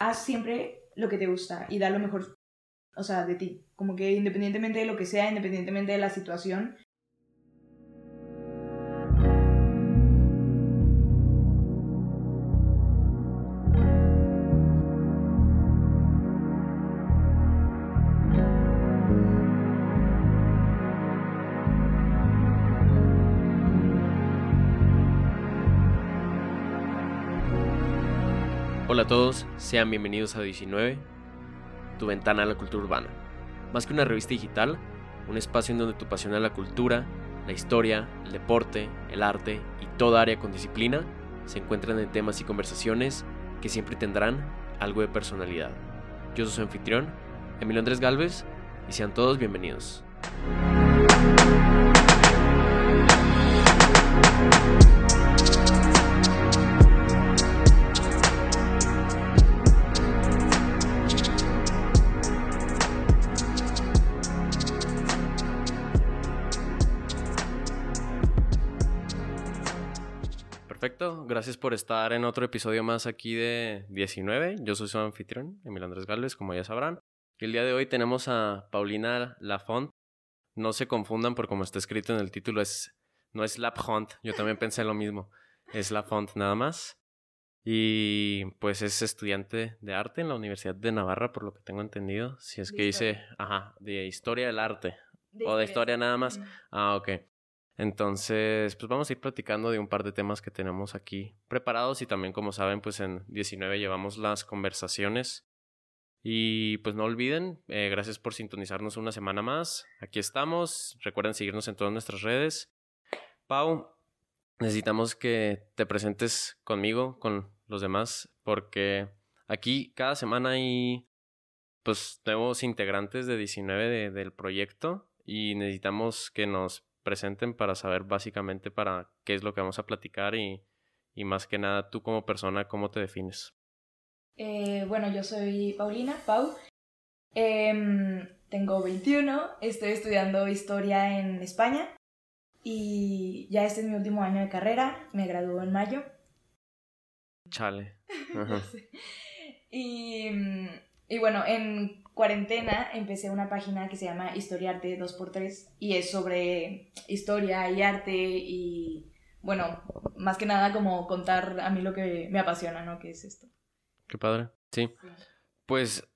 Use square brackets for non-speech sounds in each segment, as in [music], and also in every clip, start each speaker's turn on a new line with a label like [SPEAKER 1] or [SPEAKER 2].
[SPEAKER 1] haz siempre lo que te gusta y da lo mejor, o sea, de ti. Como que independientemente de lo que sea, independientemente de la situación,
[SPEAKER 2] todos, sean bienvenidos a 19, tu ventana a la cultura urbana. Más que una revista digital, un espacio en donde tu pasión a la cultura, la historia, el deporte, el arte y toda área con disciplina se encuentran en temas y conversaciones que siempre tendrán algo de personalidad. Yo soy su anfitrión, Emilio Andrés Galvez, y sean todos bienvenidos. Gracias por estar en otro episodio más aquí de 19. Yo soy su anfitrión, Emilio Andrés Galvez, como ya sabrán. Y el día de hoy tenemos a Paulina Lafont. No se confundan por como está escrito en el título, es, no es Lafont, yo también pensé lo mismo. Es Lafont nada más. Y pues es estudiante de arte en la Universidad de Navarra, por lo que tengo entendido. Si es
[SPEAKER 1] De
[SPEAKER 2] que dice,
[SPEAKER 1] historia.
[SPEAKER 2] ajá, de historia del arte.
[SPEAKER 1] de
[SPEAKER 2] o de historia nada más.
[SPEAKER 1] Ujú.
[SPEAKER 2] Ah, ok. Entonces, pues vamos a ir platicando de un par de temas que tenemos aquí preparados y también, como saben, pues en 19 llevamos las conversaciones. Y pues no olviden, eh, gracias por sintonizarnos una semana más. Aquí estamos. Recuerden seguirnos en todas nuestras redes. Pau, necesitamos que te presentes conmigo, con los demás, porque aquí cada semana hay pues nuevos integrantes de 19 de- del proyecto y necesitamos que nos presenten para saber básicamente para qué es lo que vamos a platicar y, y más que nada tú como persona, cómo te defines.
[SPEAKER 1] Eh, bueno, yo soy Paulina, Pau. Em, tengo 21, estoy estudiando historia en España y ya este es mi último año de carrera, me graduó en mayo.
[SPEAKER 2] Chale. [laughs] Ajá.
[SPEAKER 1] y, mm, y bueno, en cuarentena empecé una página que se llama Historiarte 2x3 y es sobre historia y arte y bueno, más que nada como contar a mí lo que me apasiona, ¿no? Que es esto.
[SPEAKER 2] Qué padre. Sí. Pues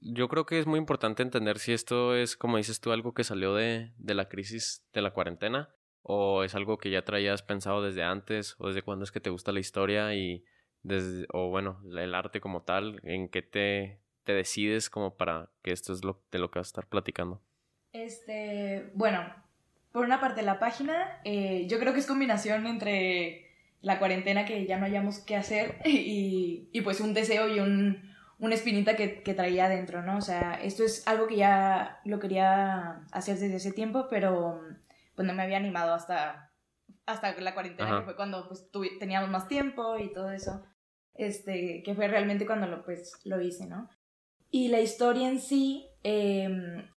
[SPEAKER 2] yo creo que es muy importante entender si esto es, como dices tú, algo que salió de, de la crisis de la cuarentena o es algo que ya traías pensado desde antes o desde cuándo es que te gusta la historia y desde, o bueno, el arte como tal, en qué te, te decides como para que esto es lo, de lo que vas a estar platicando.
[SPEAKER 1] Este, bueno, por una parte la página, eh, yo creo que es combinación entre la cuarentena que ya no hayamos qué hacer [laughs] y, y pues un deseo y un, una espinita que, que traía adentro, ¿no? O sea, esto es algo que ya lo quería hacer desde ese tiempo, pero pues no me había animado hasta, hasta la cuarentena,
[SPEAKER 2] Ajá.
[SPEAKER 1] que fue cuando pues teníamos más tiempo y todo eso, este, que fue realmente cuando lo, pues, lo hice, ¿no? Y la historia en sí, em,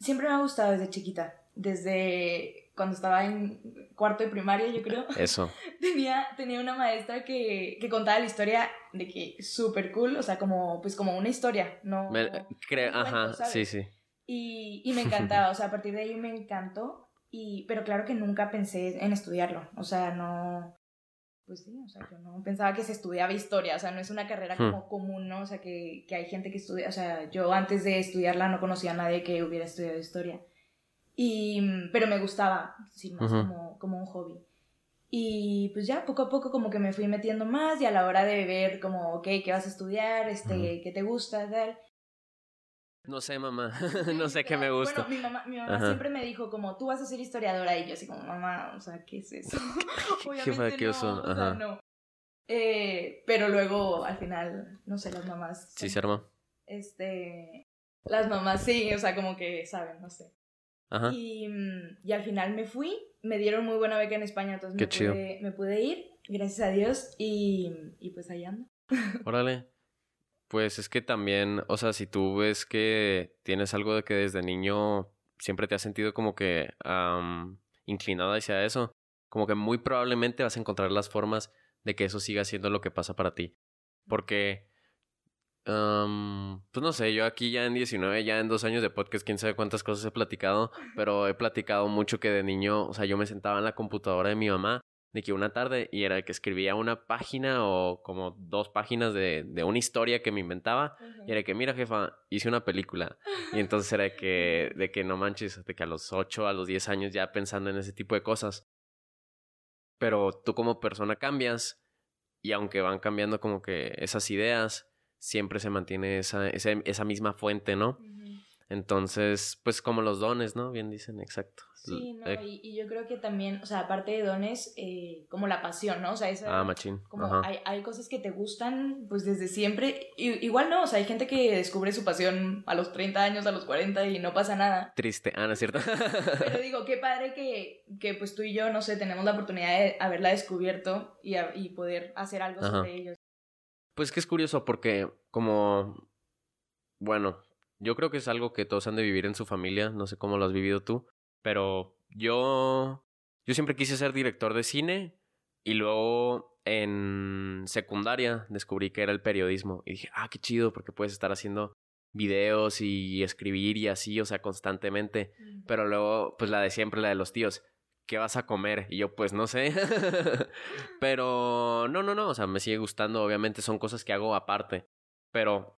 [SPEAKER 1] siempre me ha gustado desde chiquita, desde cuando estaba en cuarto de primaria, yo creo. [laughs]
[SPEAKER 2] Eso.
[SPEAKER 1] tenía, tenía una maestra que, que contaba la historia de que súper cool, o sea, como, pues como una historia, ¿no?
[SPEAKER 2] Me- cre-
[SPEAKER 1] un cuento,
[SPEAKER 2] ajá, sí, sí.
[SPEAKER 1] Y, y me encantaba, o sea, a partir de ahí me encantó, y, pero claro que nunca pensé en estudiarlo, o sea, no, pues sí, o sea, yo no pensaba que se estudiaba historia, o sea, no es una carrera
[SPEAKER 2] Hmm.
[SPEAKER 1] como común, ¿no? O sea, que, que hay gente que estudia, o sea, yo antes de estudiarla no conocía a nadie que hubiera estudiado historia, y, pero me gustaba, sí, más como, como un hobby. Y pues ya poco a poco como que me fui metiendo más y a la hora de ver como, ok, ¿qué vas a estudiar? Este,
[SPEAKER 2] Ujú.
[SPEAKER 1] ¿Qué te gusta? Tal.
[SPEAKER 2] No sé, mamá. [laughs] [laughs] no sé qué me gusta.
[SPEAKER 1] Bueno, mi mamá, mi mamá siempre me dijo como, tú vas a ser historiadora y yo así como, mamá, o sea, ¿qué es eso? [laughs]
[SPEAKER 2] Qué
[SPEAKER 1] Obviamente no,
[SPEAKER 2] oso,
[SPEAKER 1] o sea,
[SPEAKER 2] ajá.
[SPEAKER 1] no. Eh, pero luego al final, no sé, las mamás.
[SPEAKER 2] Sí, se armó.
[SPEAKER 1] Este, las mamás sí, o sea, como que saben, no sé.
[SPEAKER 2] Ajá.
[SPEAKER 1] Y, mm, y al final me fui, me dieron muy buena beca en España, entonces
[SPEAKER 2] Qué
[SPEAKER 1] me,
[SPEAKER 2] chido.
[SPEAKER 1] pude, me pude ir, gracias a Dios, y, y pues ahí ando.
[SPEAKER 2] Órale. Pues es que también, o sea, si tú ves que tienes algo de que desde niño siempre te has sentido como que am, inclinado hacia eso, como que muy probablemente vas a encontrar las formas de que eso siga siendo lo que pasa para ti. Porque pues no sé, yo aquí ya en 19, ya en dos años de podcast, quién sabe cuántas cosas he platicado, pero he platicado mucho que de niño, o sea, yo me sentaba en la computadora de mi mamá de que una tarde y era que escribía una página o como dos páginas de, de una historia que me inventaba y era que, mira jefa, hice una película. Y entonces era de que, de que no manches, de que a los 8, a los 10 años ya pensando en ese tipo de cosas. Pero tú como persona cambias y aunque van cambiando como que esas ideas, siempre se mantiene esa, esa, esa misma fuente, ¿no? Entonces, pues como los dones, ¿no? Bien dicen, exacto.
[SPEAKER 1] Sí, no, y, y, yo creo que también, o sea, aparte de dones, eh, como la pasión, ¿no? O sea, esa,
[SPEAKER 2] ah, machín.
[SPEAKER 1] Como hay, hay, cosas que te gustan, pues desde siempre. Y, igual no, o sea, hay gente que descubre su pasión a los 30 años, a los 40 y no pasa nada.
[SPEAKER 2] Triste, ah, ¿no es cierto?
[SPEAKER 1] Pero [laughs] digo, qué padre que, que pues tú y yo, no sé, tenemos la oportunidad de haberla descubierto y, y poder hacer algo sobre ellos.
[SPEAKER 2] Pues que es curioso porque como, bueno, yo creo que es algo que todos han de vivir en su familia, no sé cómo lo has vivido tú, pero yo yo siempre quise ser director de cine y luego en secundaria descubrí que era el periodismo y dije, "Ah, qué chido porque puedes estar haciendo videos y escribir y así, o sea, constantemente." Pero luego pues la de siempre, la de los tíos, ¿qué vas a comer? Y yo, pues no sé. [laughs] pero no, no, no, o sea, me sigue gustando, obviamente son cosas que hago aparte. Pero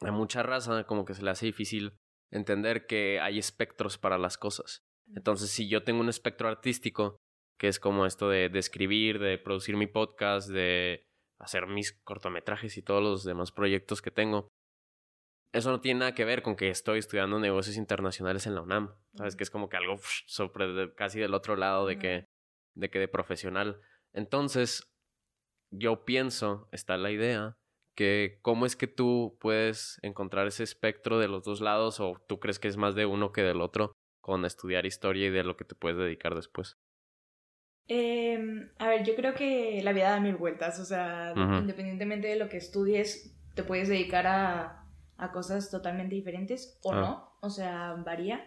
[SPEAKER 2] a mucha raza como que se le hace difícil entender que hay espectros para las cosas. Entonces, si yo tengo un espectro artístico, que es como esto de, de escribir, de producir mi podcast, de hacer mis cortometrajes y todos los demás proyectos que tengo, eso no tiene nada que ver con que estoy estudiando negocios internacionales en la UNAM. Sabes que es como que algo sobre, casi del otro lado de que, de que de profesional. Entonces, yo pienso, está la idea que cómo es que tú puedes encontrar ese espectro de los dos lados o tú crees que es más de uno que del otro con estudiar historia y de lo que te puedes dedicar después.
[SPEAKER 1] Eh, a ver, yo creo que la vida da mil vueltas, o sea, independientemente de lo que estudies, te puedes dedicar a, a cosas totalmente diferentes o ah. no, o sea, varía.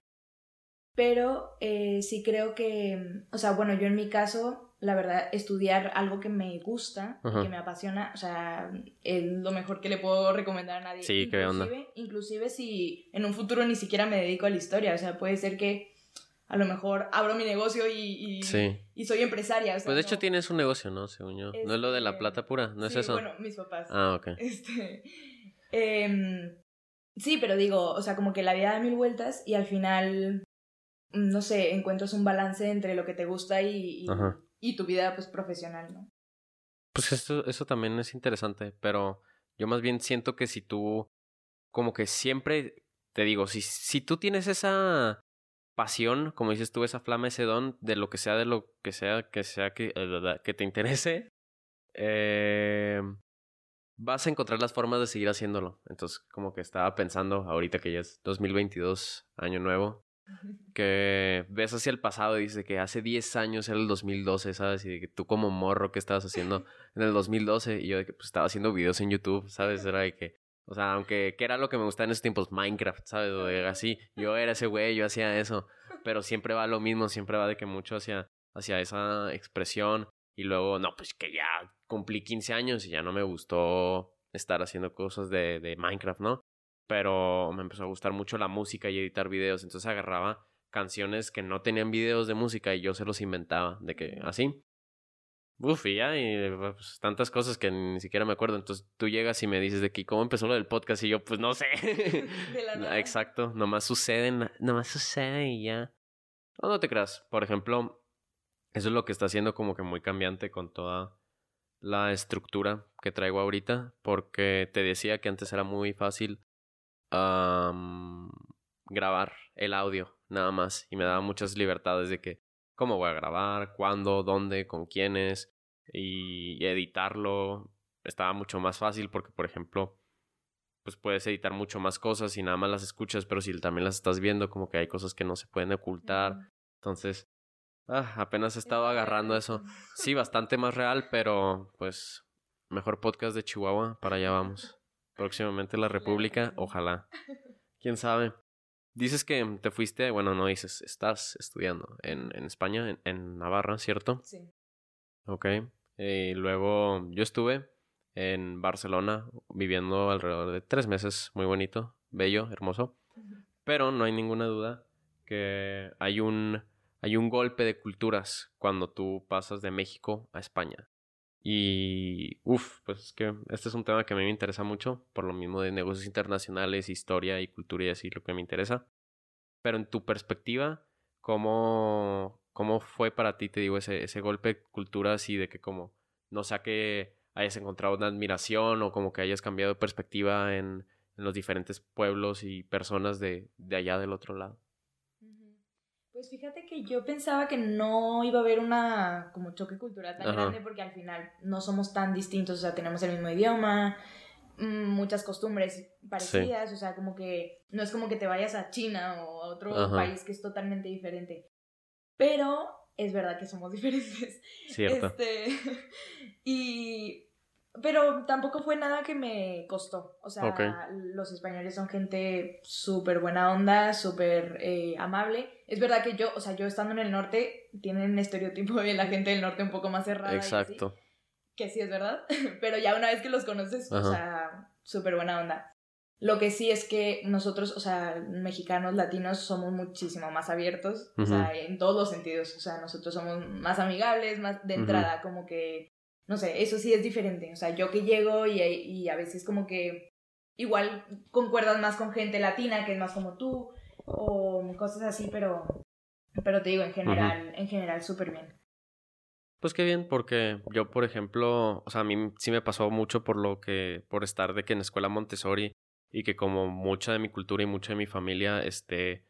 [SPEAKER 1] Pero eh, sí creo que, o sea, bueno, yo en mi caso la verdad, estudiar algo que me gusta, que me apasiona, o sea, es lo mejor que le puedo recomendar a nadie.
[SPEAKER 2] Sí,
[SPEAKER 1] inclusive,
[SPEAKER 2] qué onda.
[SPEAKER 1] Inclusive si en un futuro ni siquiera me dedico a la historia, o sea, puede ser que a lo mejor abro mi negocio y, y, soy empresaria.
[SPEAKER 2] pues de hecho tienes un negocio, ¿no? Según yo. no es lo de la este, plata pura, ¿no es eso?
[SPEAKER 1] Bueno, mis papás.
[SPEAKER 2] Ah, ok. [laughs]
[SPEAKER 1] Este, em, sí, pero digo, o sea, como que la vida da mil vueltas y al final, no sé, encuentras un balance entre lo que te gusta y, y tu vida pues profesional, ¿no?
[SPEAKER 2] Pues eso, eso también es interesante, pero yo más bien siento que si tú, como que siempre, te digo, si, si tú tienes esa pasión, como dices tú, esa flama, ese don, de lo que sea, de lo que sea, que sea que, eh, que te interese, eh, vas a encontrar las formas de seguir haciéndolo. Entonces, como que estaba pensando, ahorita que ya es 2022, año nuevo, [laughs] que ves hacia el pasado y dices que hace 10 años era el 2012, ¿sabes? Y que tú como morro, ¿qué estabas haciendo [laughs] en el 2012? Y yo de que pues, estaba haciendo videos en YouTube, ¿sabes? Era de que, o sea, aunque, ¿qué era lo que me gustaba en esos tiempos? Minecraft, ¿sabes? O de, así, yo era ese güey, yo hacía eso, pero siempre va lo mismo, siempre va de que mucho hacia, hacia esa expresión. Y luego, no, pues que ya cumplí 15 años y ya no me gustó estar haciendo cosas de, de Minecraft, ¿no? Pero me empezó a gustar mucho la música y editar videos, entonces agarraba canciones que no tenían videos de música y yo se los inventaba, de que así. Uf, y ya, y pues, tantas cosas que ni siquiera me acuerdo. Entonces tú llegas y me dices de que cómo empezó lo del podcast y yo, pues no sé. [laughs] [laughs] Exacto, nomás sucede, nomás sucede y ya. No, no te creas. Por ejemplo, eso es lo que está haciendo como que muy cambiante con toda la estructura que traigo ahorita, porque te decía que antes era muy fácil grabar el audio nada más y me daba muchas libertades de que cómo voy a grabar, cuándo, dónde, con quiénes y editarlo estaba mucho más fácil porque por ejemplo pues puedes editar mucho más cosas y nada más las escuchas pero si también las estás viendo como que hay cosas que no se pueden ocultar. Entonces ah, apenas he estado agarrando eso. Sí bastante más real pero pues mejor podcast de Chihuahua para allá vamos próximamente la República, ojalá. [laughs] ¿Quién sabe? Dices que te fuiste, bueno, no dices, estás estudiando en, en España, en, en, Navarra, ¿cierto?
[SPEAKER 1] Sí.
[SPEAKER 2] Ok. Y luego yo estuve en Barcelona, viviendo alrededor de tres meses, muy bonito, bello, hermoso. Pero no hay ninguna duda que hay un, hay un golpe de culturas cuando tú pasas de México a España. Y, uff, pues es que este es un tema que a mí me interesa mucho, por lo mismo de negocios internacionales, historia y cultura y así, lo que me interesa. Pero en tu perspectiva, ¿cómo, cómo fue para ti, te digo, ese, ese golpe de culturas y de que como, no sé, que hayas encontrado una admiración o como que hayas cambiado de perspectiva en, en los diferentes pueblos y personas de, de allá del otro lado?
[SPEAKER 1] Pues fíjate que yo pensaba que no iba a haber una como choque cultural tan grande porque al final no somos tan distintos, o sea, tenemos el mismo idioma, mm, muchas costumbres parecidas, o sea, como que no es como que te vayas a China o a otro país que es totalmente diferente. Pero es verdad que somos [laughs] diferentes. Cierto. Este, [laughs] y pero tampoco fue nada que me costó. O sea, los españoles son gente súper buena onda, súper eh, amable. Es verdad que yo, o sea, yo estando en el norte, tienen estereotipo de la gente del norte un poco más cerrada. Exacto. que sí es verdad. [laughs] Pero ya una vez que los conoces, o sea, súper buena onda. Lo que sí es que nosotros, o sea, mexicanos, latinos, somos muchísimo más abiertos, o sea, en todos los sentidos. O sea, nosotros somos más amigables, más de entrada, como que no sé, eso sí es diferente. O sea, yo que llego y, y a veces como que igual concuerdas más con gente latina que es más como tú o cosas así, pero, pero te digo, en general, en general súper bien.
[SPEAKER 2] Pues qué bien, porque yo, por ejemplo, o sea, a mí sí me pasó mucho por lo que, por estar de que en escuela Montessori y que como mucha de mi cultura y mucha de mi familia esté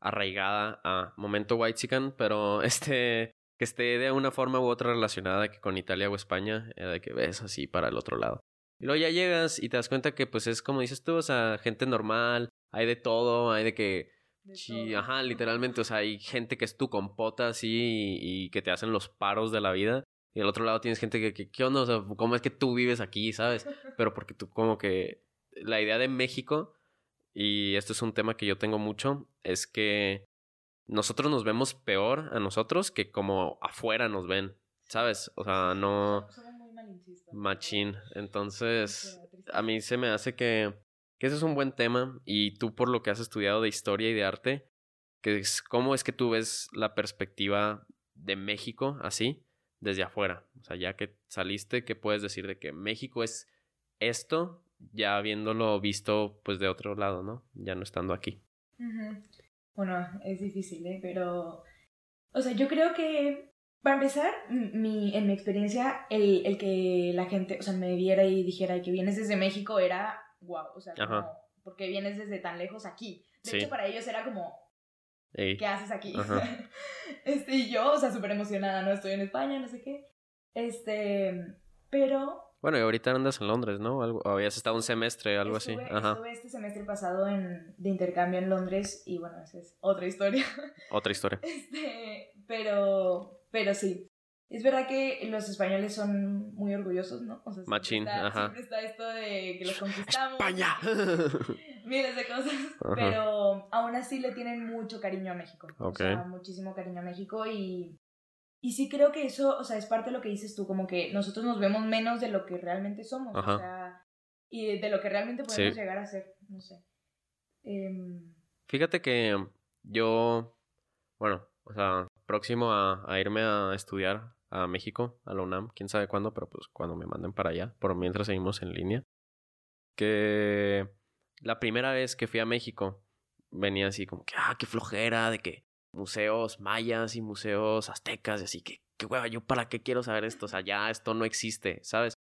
[SPEAKER 2] arraigada a momento white chicken, pero [laughs] este que esté de una forma u otra relacionada que con Italia o España, eh, de que ves así para el otro lado. Y luego ya llegas y te das cuenta que pues es como dices tú, o sea, gente normal, hay de todo, hay de que... sí, ajá, literalmente, o sea, hay gente que es tu compota así y, que te hacen los paros de la vida. Y al otro lado tienes gente que, que ¿qué onda? O sea, ¿cómo es que tú vives aquí, sabes? [laughs] Pero porque tú como que... La idea de México, y esto es un tema que yo tengo mucho, es que nosotros nos vemos peor a nosotros que como afuera nos ven, ¿sabes? O sea, no... Machín. Entonces, a mí se me hace que, que ese es un buen tema y tú por lo que has estudiado de historia y de arte, que es cómo es que tú ves la perspectiva de México así desde afuera. O sea, ya que saliste, ¿qué puedes decir de que México es esto, ya habiéndolo visto pues de otro lado, ¿no? Ya no estando aquí.
[SPEAKER 1] Bueno, es difícil, ¿eh? Pero, o sea, yo creo que, para empezar, mi, en mi experiencia, el, el que la gente, o sea, me viera y dijera que vienes desde México era wow, o sea, como, porque vienes desde tan lejos aquí. De hecho, para ellos era como, ¿qué haces aquí? [laughs] este, y yo, o sea, súper emocionada, ¿no? Estoy en España, no sé qué. Este, pero
[SPEAKER 2] bueno, y ahorita andas en Londres, ¿no? Algo, habías estado un semestre, algo
[SPEAKER 1] así.
[SPEAKER 2] Ajá.
[SPEAKER 1] Estuve este semestre pasado en, de intercambio en Londres y bueno, esa es otra historia. [laughs]
[SPEAKER 2] Otra historia.
[SPEAKER 1] Este, pero, pero sí. Es verdad que los españoles son muy orgullosos, ¿no? O sea, Machín, ajá. Siempre está esto de que los conquistamos. ¡España! [laughs] Miles de cosas. Pero aún así le tienen mucho cariño a México. O sea, muchísimo cariño a México y y sí creo que eso, o sea, es parte de lo que dices tú, como que nosotros nos vemos menos de lo que realmente somos, o sea, y de lo que realmente podemos llegar a ser, no sé. Em,
[SPEAKER 2] Fíjate que yo, bueno, o sea, próximo a, a, irme a estudiar a México, a la UNAM, quién sabe cuándo, pero pues cuando me manden para allá, por mientras seguimos en línea, que la primera vez que fui a México venía así como que, ah, qué flojera, de que museos mayas y museos aztecas y así que, qué hueva, yo para qué quiero saber esto, o sea, ya esto no existe, ¿sabes?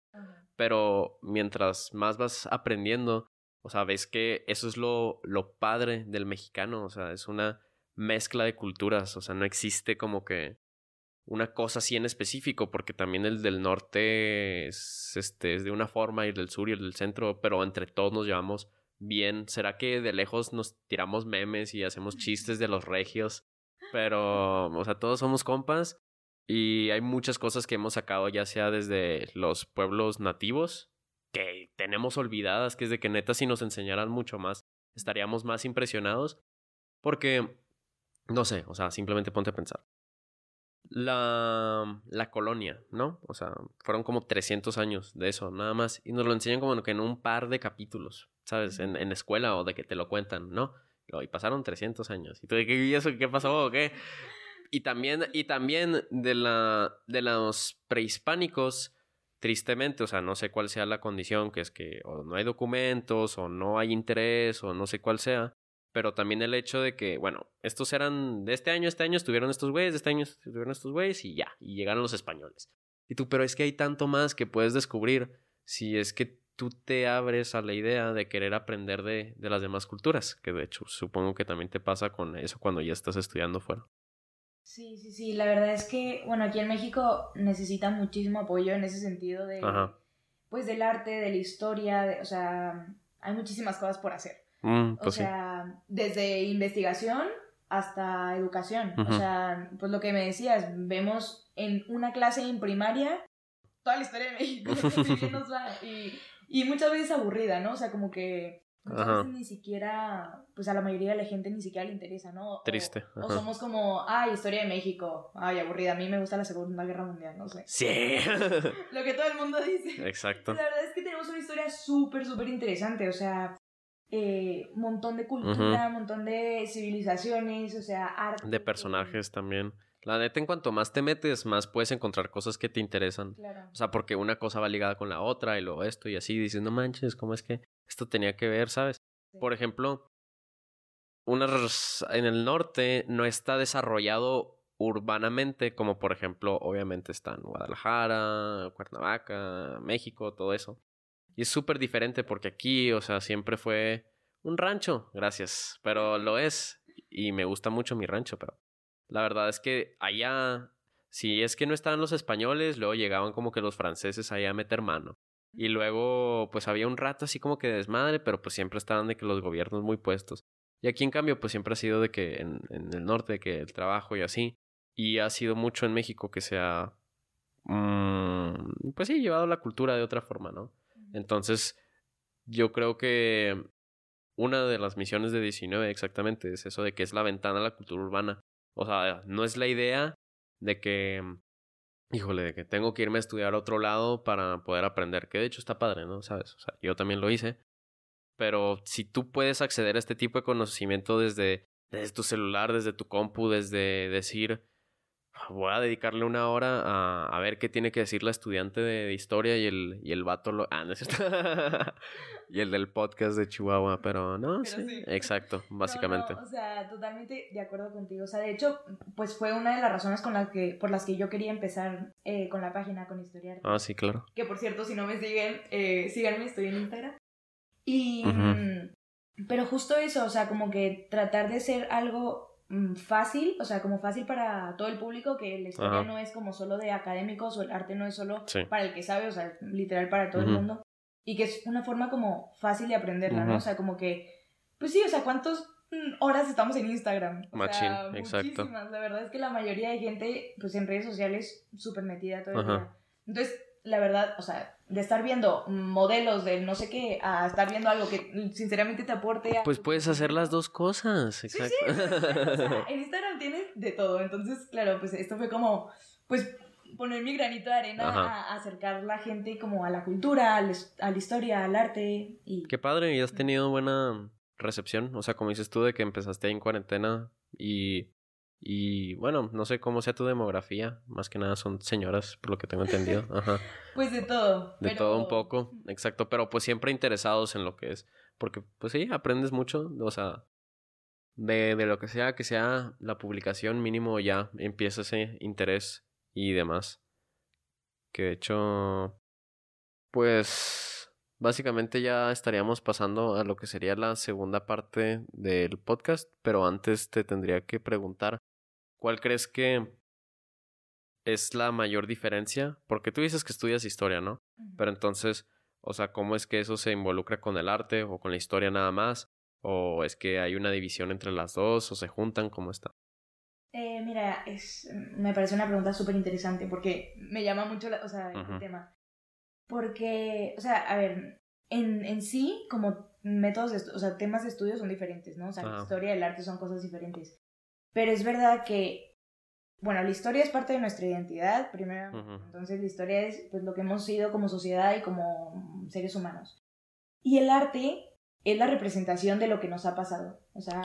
[SPEAKER 2] Pero mientras más vas aprendiendo, o sea, ves que eso es lo, lo padre del mexicano, o sea, es una mezcla de culturas, o sea, no existe como que una cosa así en específico, porque también el del norte es, este, es de una forma y el del sur y el del centro, pero entre todos nos llevamos bien. ¿Será que de lejos nos tiramos memes y hacemos chistes de los regios? Pero, o sea, todos somos compas y hay muchas cosas que hemos sacado ya sea desde los pueblos nativos, que tenemos olvidadas, que es de que neta si nos enseñaran mucho más, estaríamos más impresionados. Porque, no sé, o sea, simplemente ponte a pensar. la, la colonia, ¿no? O sea, fueron como 300 años de eso, nada más. Y nos lo enseñan como que en un par de capítulos, ¿sabes? En, en escuela o de que te lo cuentan, ¿no? Y pasaron 300 años. ¿Y tú qué, eso, qué pasó qué? Y también, y también de, la, de los prehispánicos, tristemente, o sea, no sé cuál sea la condición, que es que o no hay documentos, o no hay interés, o no sé cuál sea, pero también el hecho de que, bueno, estos eran de este año, este año estuvieron estos güeyes, de este año estuvieron estos güeyes y ya, y llegaron los españoles. Y tú, pero es que hay tanto más que puedes descubrir si es que tú te abres a la idea de querer aprender de, de las demás culturas, que de hecho supongo que también te pasa con eso cuando ya estás estudiando fuera.
[SPEAKER 1] Sí, sí, sí, la verdad es que, bueno, aquí en México necesita muchísimo apoyo en ese sentido de, pues, del arte, de la historia, de, o sea, hay muchísimas cosas por hacer. Mm, o pues sea, desde investigación hasta educación. O sea, pues lo que me decías, vemos en una clase en primaria toda la historia de México [laughs] [laughs] y, y muchas veces aburrida, ¿no? O sea, como que muchas veces ni siquiera, pues a la mayoría de la gente ni siquiera le interesa, ¿no?
[SPEAKER 2] Triste.
[SPEAKER 1] O, somos como, ay, historia de México, ay, aburrida, a mí me gusta la Segunda Guerra Mundial, no sé.
[SPEAKER 2] Sí. [laughs]
[SPEAKER 1] Lo que todo el mundo dice.
[SPEAKER 2] Exacto.
[SPEAKER 1] La verdad es que tenemos una historia súper, súper interesante, o sea, eh, montón de cultura, un montón de civilizaciones, o sea, arte.
[SPEAKER 2] De personajes también. La neta, en cuanto más te metes, más puedes encontrar cosas que te interesan.
[SPEAKER 1] Claro.
[SPEAKER 2] O sea, porque una cosa va ligada con la otra y luego esto y así, dices, no manches, ¿cómo es que esto tenía que ver, sabes? Por ejemplo, unas, en el norte no está desarrollado urbanamente, como por ejemplo, obviamente están Guadalajara, Cuernavaca, México, todo eso. Y es súper diferente porque aquí, o sea, siempre fue un rancho, gracias, pero lo es. Y me gusta mucho mi rancho, pero la verdad es que allá, si es que no estaban los españoles, luego llegaban como que los franceses allá a meter mano. Y luego, pues había un rato así como que desmadre, pero pues siempre estaban de que los gobiernos muy puestos. Y aquí en cambio, pues siempre ha sido de que en, el norte, que el trabajo y así. Y ha sido mucho en México que se ha, mm, pues sí, llevado la cultura de otra forma, ¿no? Entonces, yo creo que una de las misiones de 19 exactamente es eso de que es la ventana a la cultura urbana. O sea, no es la idea de que, híjole, de que tengo que irme a estudiar a otro lado para poder aprender, que de hecho está padre, ¿no? ¿Sabes? O sea, yo también lo hice. Pero si tú puedes acceder a este tipo de conocimiento desde, desde tu celular, desde tu compu, desde decir, voy a dedicarle una hora a, a, ver qué tiene que decir la estudiante de, historia y el, y el vato lo... Ah, no es cierto. [laughs] y el del podcast de Chihuahua, pero no, sí, exacto, [laughs] básicamente.
[SPEAKER 1] o sea, totalmente de acuerdo contigo. O sea, de hecho, pues fue una de las razones con las que, por las que yo quería empezar eh, con la página con Historiar.
[SPEAKER 2] Ah, sí, claro.
[SPEAKER 1] Que por cierto, si no me siguen, eh, síganme, estoy en Instagram. Y... Mm, pero justo eso, o sea, como que tratar de ser algo fácil, o sea, como fácil para todo el público, que la historia no es como solo de académicos o el arte no es solo para el que sabe, o sea, literal para todo el mundo. Y que es una forma como fácil de aprenderla, ¿no? O sea, como que, pues sí, o sea, ¿cuántas mm, horas estamos en Instagram? O
[SPEAKER 2] Machín, exacto.
[SPEAKER 1] La verdad es que la mayoría de gente, pues en redes sociales, súper metida todo el día. Entonces, la verdad, o sea, de estar viendo modelos de no sé qué a estar viendo algo que sinceramente te aporte a...
[SPEAKER 2] Pues puedes hacer las dos cosas, exacto.
[SPEAKER 1] Sí, sí, o sea, [laughs] en Instagram tienes de todo, entonces, claro, pues esto fue como, pues poner mi granito de arena a, acercar la gente como a la cultura, a la, historia, al arte y...
[SPEAKER 2] Qué padre, y has tenido buena recepción, o sea, como dices tú de que empezaste ahí en cuarentena y y bueno, no sé cómo sea tu demografía, más que nada son señoras, por lo que tengo entendido. [laughs] Ajá.
[SPEAKER 1] Pues de todo.
[SPEAKER 2] De todo un poco, exacto, pero pues siempre interesados en lo que es, porque pues sí, aprendes mucho, o sea, de, de lo que sea que sea la publicación, mínimo ya empieza ese interés y demás. Que de hecho, pues básicamente ya estaríamos pasando a lo que sería la segunda parte del podcast, pero antes te tendría que preguntar ¿Cuál crees que es la mayor diferencia? Porque tú dices que estudias historia, ¿no? Pero entonces, o sea, ¿cómo es que eso se involucra con el arte o con la historia nada más? ¿O es que hay una división entre las dos o se juntan? ¿Cómo está?
[SPEAKER 1] Eh, mira, es, me parece una pregunta súper interesante porque me llama mucho la, o sea, el tema. Porque, o sea, a ver, en, en sí, como métodos, o sea, temas de estudio son diferentes, ¿no? O sea, la historia y el arte son cosas diferentes. Pero es verdad que bueno, la historia es parte de nuestra identidad, primero, entonces la historia es pues, lo que hemos sido como sociedad y como seres humanos. Y el arte es la representación de lo que nos ha pasado. O sea,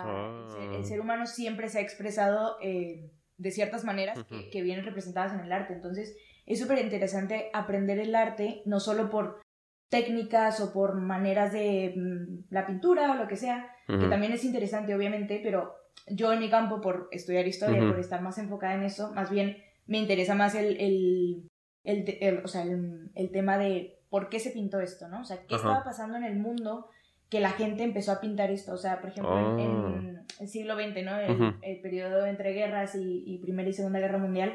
[SPEAKER 1] el, ser, ah. humano siempre se ha expresado eh, de ciertas maneras que, vienen representadas en el arte. Entonces, es súper interesante aprender el arte, no solo por técnicas o por maneras de mm, la pintura o lo que sea, que también es interesante, obviamente, pero yo en mi campo, por estudiar historia, por estar más enfocada en eso, más bien me interesa más el, el, el, o sea, el, tema de por qué se pintó esto, ¿no? O sea, qué estaba pasando en el mundo que la gente empezó a pintar esto. O sea, por ejemplo, en, ah. el siglo XX, ¿no? El, periodo entre guerras y, Primera y Segunda Guerra Mundial,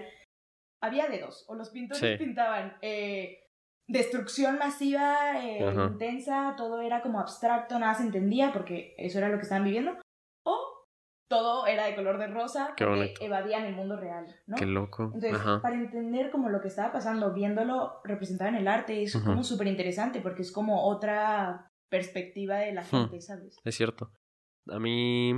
[SPEAKER 1] había de dos. O los pintores pintaban eh, destrucción masiva, eh, intensa, todo era como abstracto, nada se entendía porque eso era lo que estaban viviendo. O todo era de color de rosa que evadían el mundo real, ¿no?
[SPEAKER 2] Qué loco.
[SPEAKER 1] Entonces, para entender como lo que estaba pasando, viéndolo representado en el arte, es como súper interesante porque es como otra perspectiva de la gente, ¿sabes?
[SPEAKER 2] Es cierto. A mí,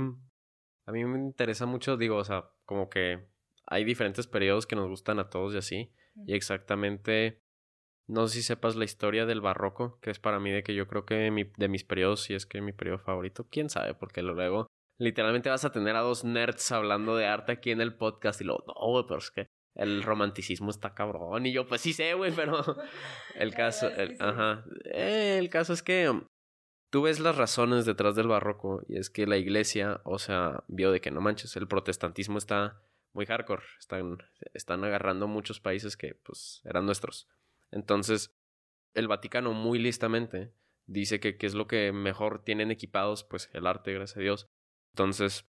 [SPEAKER 2] a mí me interesa mucho, digo, o sea, como que hay diferentes periodos que nos gustan a todos y así. Y exactamente, no sé si sepas la historia del barroco, que es para mí de que yo creo que mi, de mis periodos, si es que mi periodo favorito, quién sabe, porque luego literalmente vas a tener a dos nerds hablando de arte aquí en el podcast y luego, no, pero es que el romanticismo está cabrón. Y yo, pues sí sé, güey, pero [laughs] el caso, ajá, el caso es que tú ves las razones detrás del barroco y es que la iglesia, o sea, vio de que no manches, el protestantismo está muy hardcore, están, están agarrando muchos países que pues eran nuestros. Entonces, el Vaticano muy listamente dice que qué es lo que mejor tienen equipados, pues el arte, gracias a Dios, entonces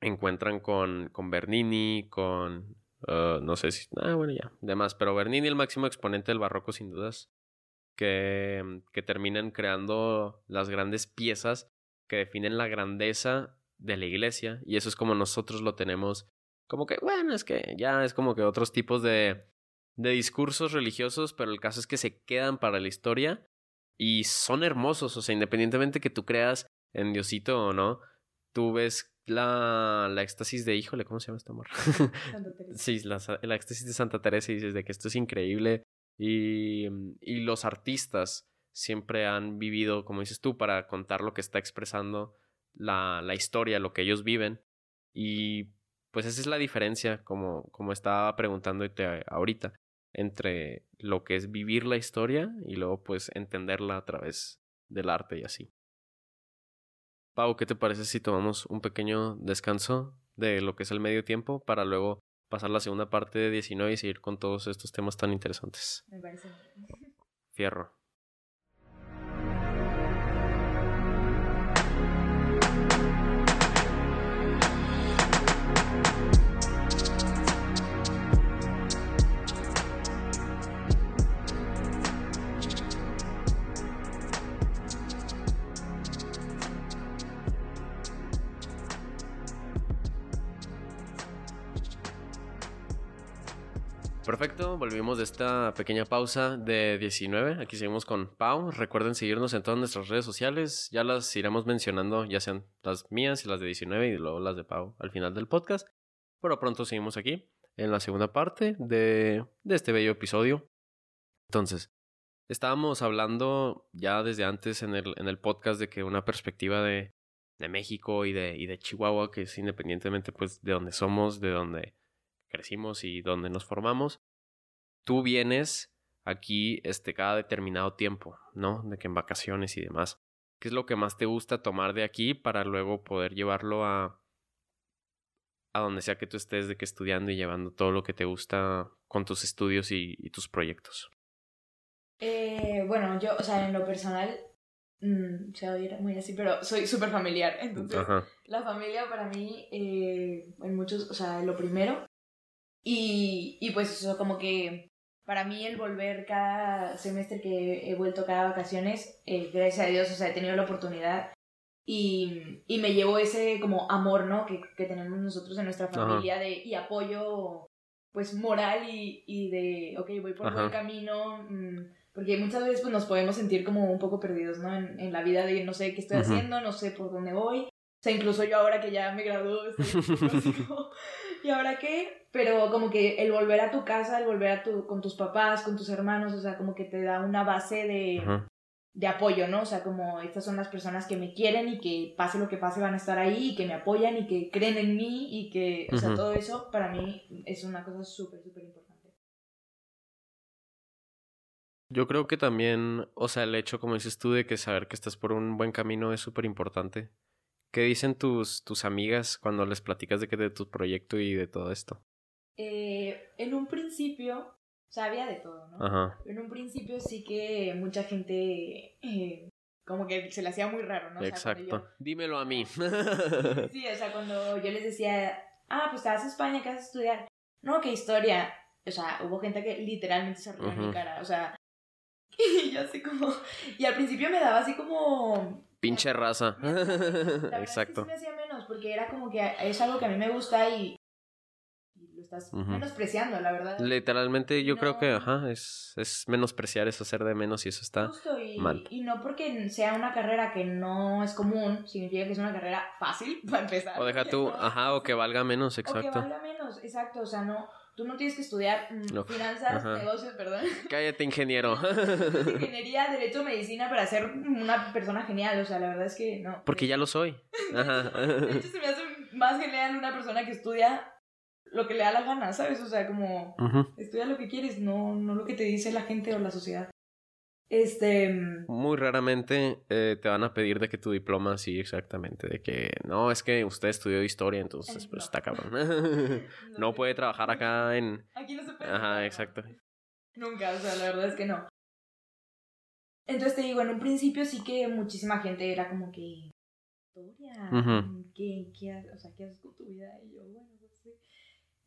[SPEAKER 2] encuentran con, con Bernini, con... Uh, no sé si... Ah, bueno, ya, demás. Pero Bernini, el máximo exponente del barroco, sin dudas, que, que terminan creando las grandes piezas que definen la grandeza de la iglesia. Y eso es como nosotros lo tenemos. Como que, bueno, es que ya es como que otros tipos de, de discursos religiosos, pero el caso es que se quedan para la historia y son hermosos. O sea, independientemente que tú creas en Diosito o no, tú ves la, la éxtasis de, híjole, ¿cómo se llama esta amor? Santa [laughs] Teresa. sí, la, la, éxtasis de Santa Teresa y dices de que esto es increíble. Y, y los artistas siempre han vivido, como dices tú, para contar lo que está expresando la, la historia, lo que ellos viven. Y pues esa es la diferencia, como, como estaba preguntándote ahorita, entre lo que es vivir la historia y luego pues entenderla a través del arte y así. Pau, ¿qué te parece si tomamos un pequeño descanso de lo que es el medio tiempo para luego pasar la segunda parte de 19 y seguir con todos estos temas tan interesantes?
[SPEAKER 1] Me parece. [laughs]
[SPEAKER 2] Fierro. Perfecto, volvimos de esta pequeña pausa de 19. Aquí seguimos con Pau. Recuerden seguirnos en todas nuestras redes sociales. Ya las iremos mencionando, ya sean las mías y las de 19 y luego las de Pau al final del podcast. Pero pronto seguimos aquí en la segunda parte de, este bello episodio. Entonces, estábamos hablando ya desde antes en el, en el podcast de que una perspectiva de, de México y de, y de Chihuahua, que es independientemente pues de donde somos, de donde crecimos y donde nos formamos, tú vienes aquí este, cada determinado tiempo, ¿no? De que en vacaciones y demás. ¿Qué es lo que más te gusta tomar de aquí para luego poder llevarlo a, a donde sea que tú estés de que estudiando y llevando todo lo que te gusta con tus estudios y, tus proyectos?
[SPEAKER 1] Eh, bueno, yo, o sea, en lo personal, mmm, se oye muy así, pero soy súper familiar. [laughs] Entonces, la familia para mí, eh, en muchos, o sea, lo primero, y, y pues eso como que para mí el volver cada semestre que he vuelto cada vacaciones, eh, gracias a Dios, o sea, he tenido la oportunidad y, y me llevo ese como amor, ¿no? Que, que tenemos nosotros en nuestra familia de, y apoyo pues moral y, y de, ok, voy por buen camino, mm, porque muchas veces pues nos podemos sentir como un poco perdidos, ¿no? En, en la vida de no sé qué estoy haciendo, no sé por dónde voy. O sea, incluso yo ahora que ya me graduó, [laughs] estoy ¿y ahora qué? Pero como que el volver a tu casa, el volver a tu, con tus papás, con tus hermanos, o sea, como que te da una base de,
[SPEAKER 2] Ajá.
[SPEAKER 1] de apoyo, ¿no? O sea, como estas son las personas que me quieren y que pase lo que pase van a estar ahí y que me apoyan y que creen en mí y que, o sea, todo eso para mí es una cosa súper, súper importante.
[SPEAKER 2] Yo creo que también, o sea, el hecho, como dices tú, de que saber que estás por un buen camino es súper importante. ¿Qué dicen tus, tus amigas cuando les platicas de que de tu proyecto y de todo esto?
[SPEAKER 1] Eh, en un principio, o sea, había de todo, ¿no?
[SPEAKER 2] Ajá.
[SPEAKER 1] En un principio sí que mucha gente eh, como que se le hacía muy raro, ¿no? O sea, cuando
[SPEAKER 2] Exacto. Dímelo a mí. [laughs]
[SPEAKER 1] sí, o sea, cuando yo les decía, ah, pues te vas a España, ¿qué vas a estudiar? No, qué historia. O sea, hubo gente que literalmente se rió en mi cara, o sea, [laughs] y yo así como, y al principio me daba así como...
[SPEAKER 2] Pinche raza. [laughs]
[SPEAKER 1] La
[SPEAKER 2] Exacto.
[SPEAKER 1] es que sí me hacía menos, porque era como que es algo que a mí me gusta y, estás menospreciando, la verdad.
[SPEAKER 2] Literalmente yo creo que, ajá, es, es menospreciar, es hacer de menos y eso está.
[SPEAKER 1] Justo, y,
[SPEAKER 2] mal.
[SPEAKER 1] y no porque sea una carrera que no es común, significa que es una carrera fácil [laughs] para empezar.
[SPEAKER 2] O deja tú,
[SPEAKER 1] ¿no?
[SPEAKER 2] ajá, o que valga menos,
[SPEAKER 1] O que
[SPEAKER 2] exacto.
[SPEAKER 1] valga menos, exacto. O sea, no, tú no tienes que estudiar mm,
[SPEAKER 2] No.
[SPEAKER 1] finanzas,
[SPEAKER 2] Ajá.
[SPEAKER 1] negocios, perdón, [laughs]
[SPEAKER 2] Cállate, ingeniero. [laughs]
[SPEAKER 1] ingeniería, derecho, medicina para ser una persona genial. O sea, la verdad es que no.
[SPEAKER 2] Porque ya lo soy. Ajá.
[SPEAKER 1] De hecho, se me hace más genial una persona que estudia lo que le da la gana, ¿sabes? O sea, como estudia lo que quieres, no, no lo que te dice la gente o la sociedad. Este. mm,
[SPEAKER 2] Muy raramente eh, te van a pedir de que tu diploma, sí, exactamente, de que no, es que usted estudió historia, entonces
[SPEAKER 1] Eh,
[SPEAKER 2] pues está cabrón. [laughs] [laughs] no puede trabajar acá en...
[SPEAKER 1] Aquí no se puede.
[SPEAKER 2] Ajá, exacto.
[SPEAKER 1] Nunca, o sea, la verdad es que no. Entonces te digo, en un principio sí que muchísima gente era como que. Historia.
[SPEAKER 2] Ujú.
[SPEAKER 1] ¿Qué, qué, ha- o sea, ¿qué haces con tu vida? Y yo, bueno.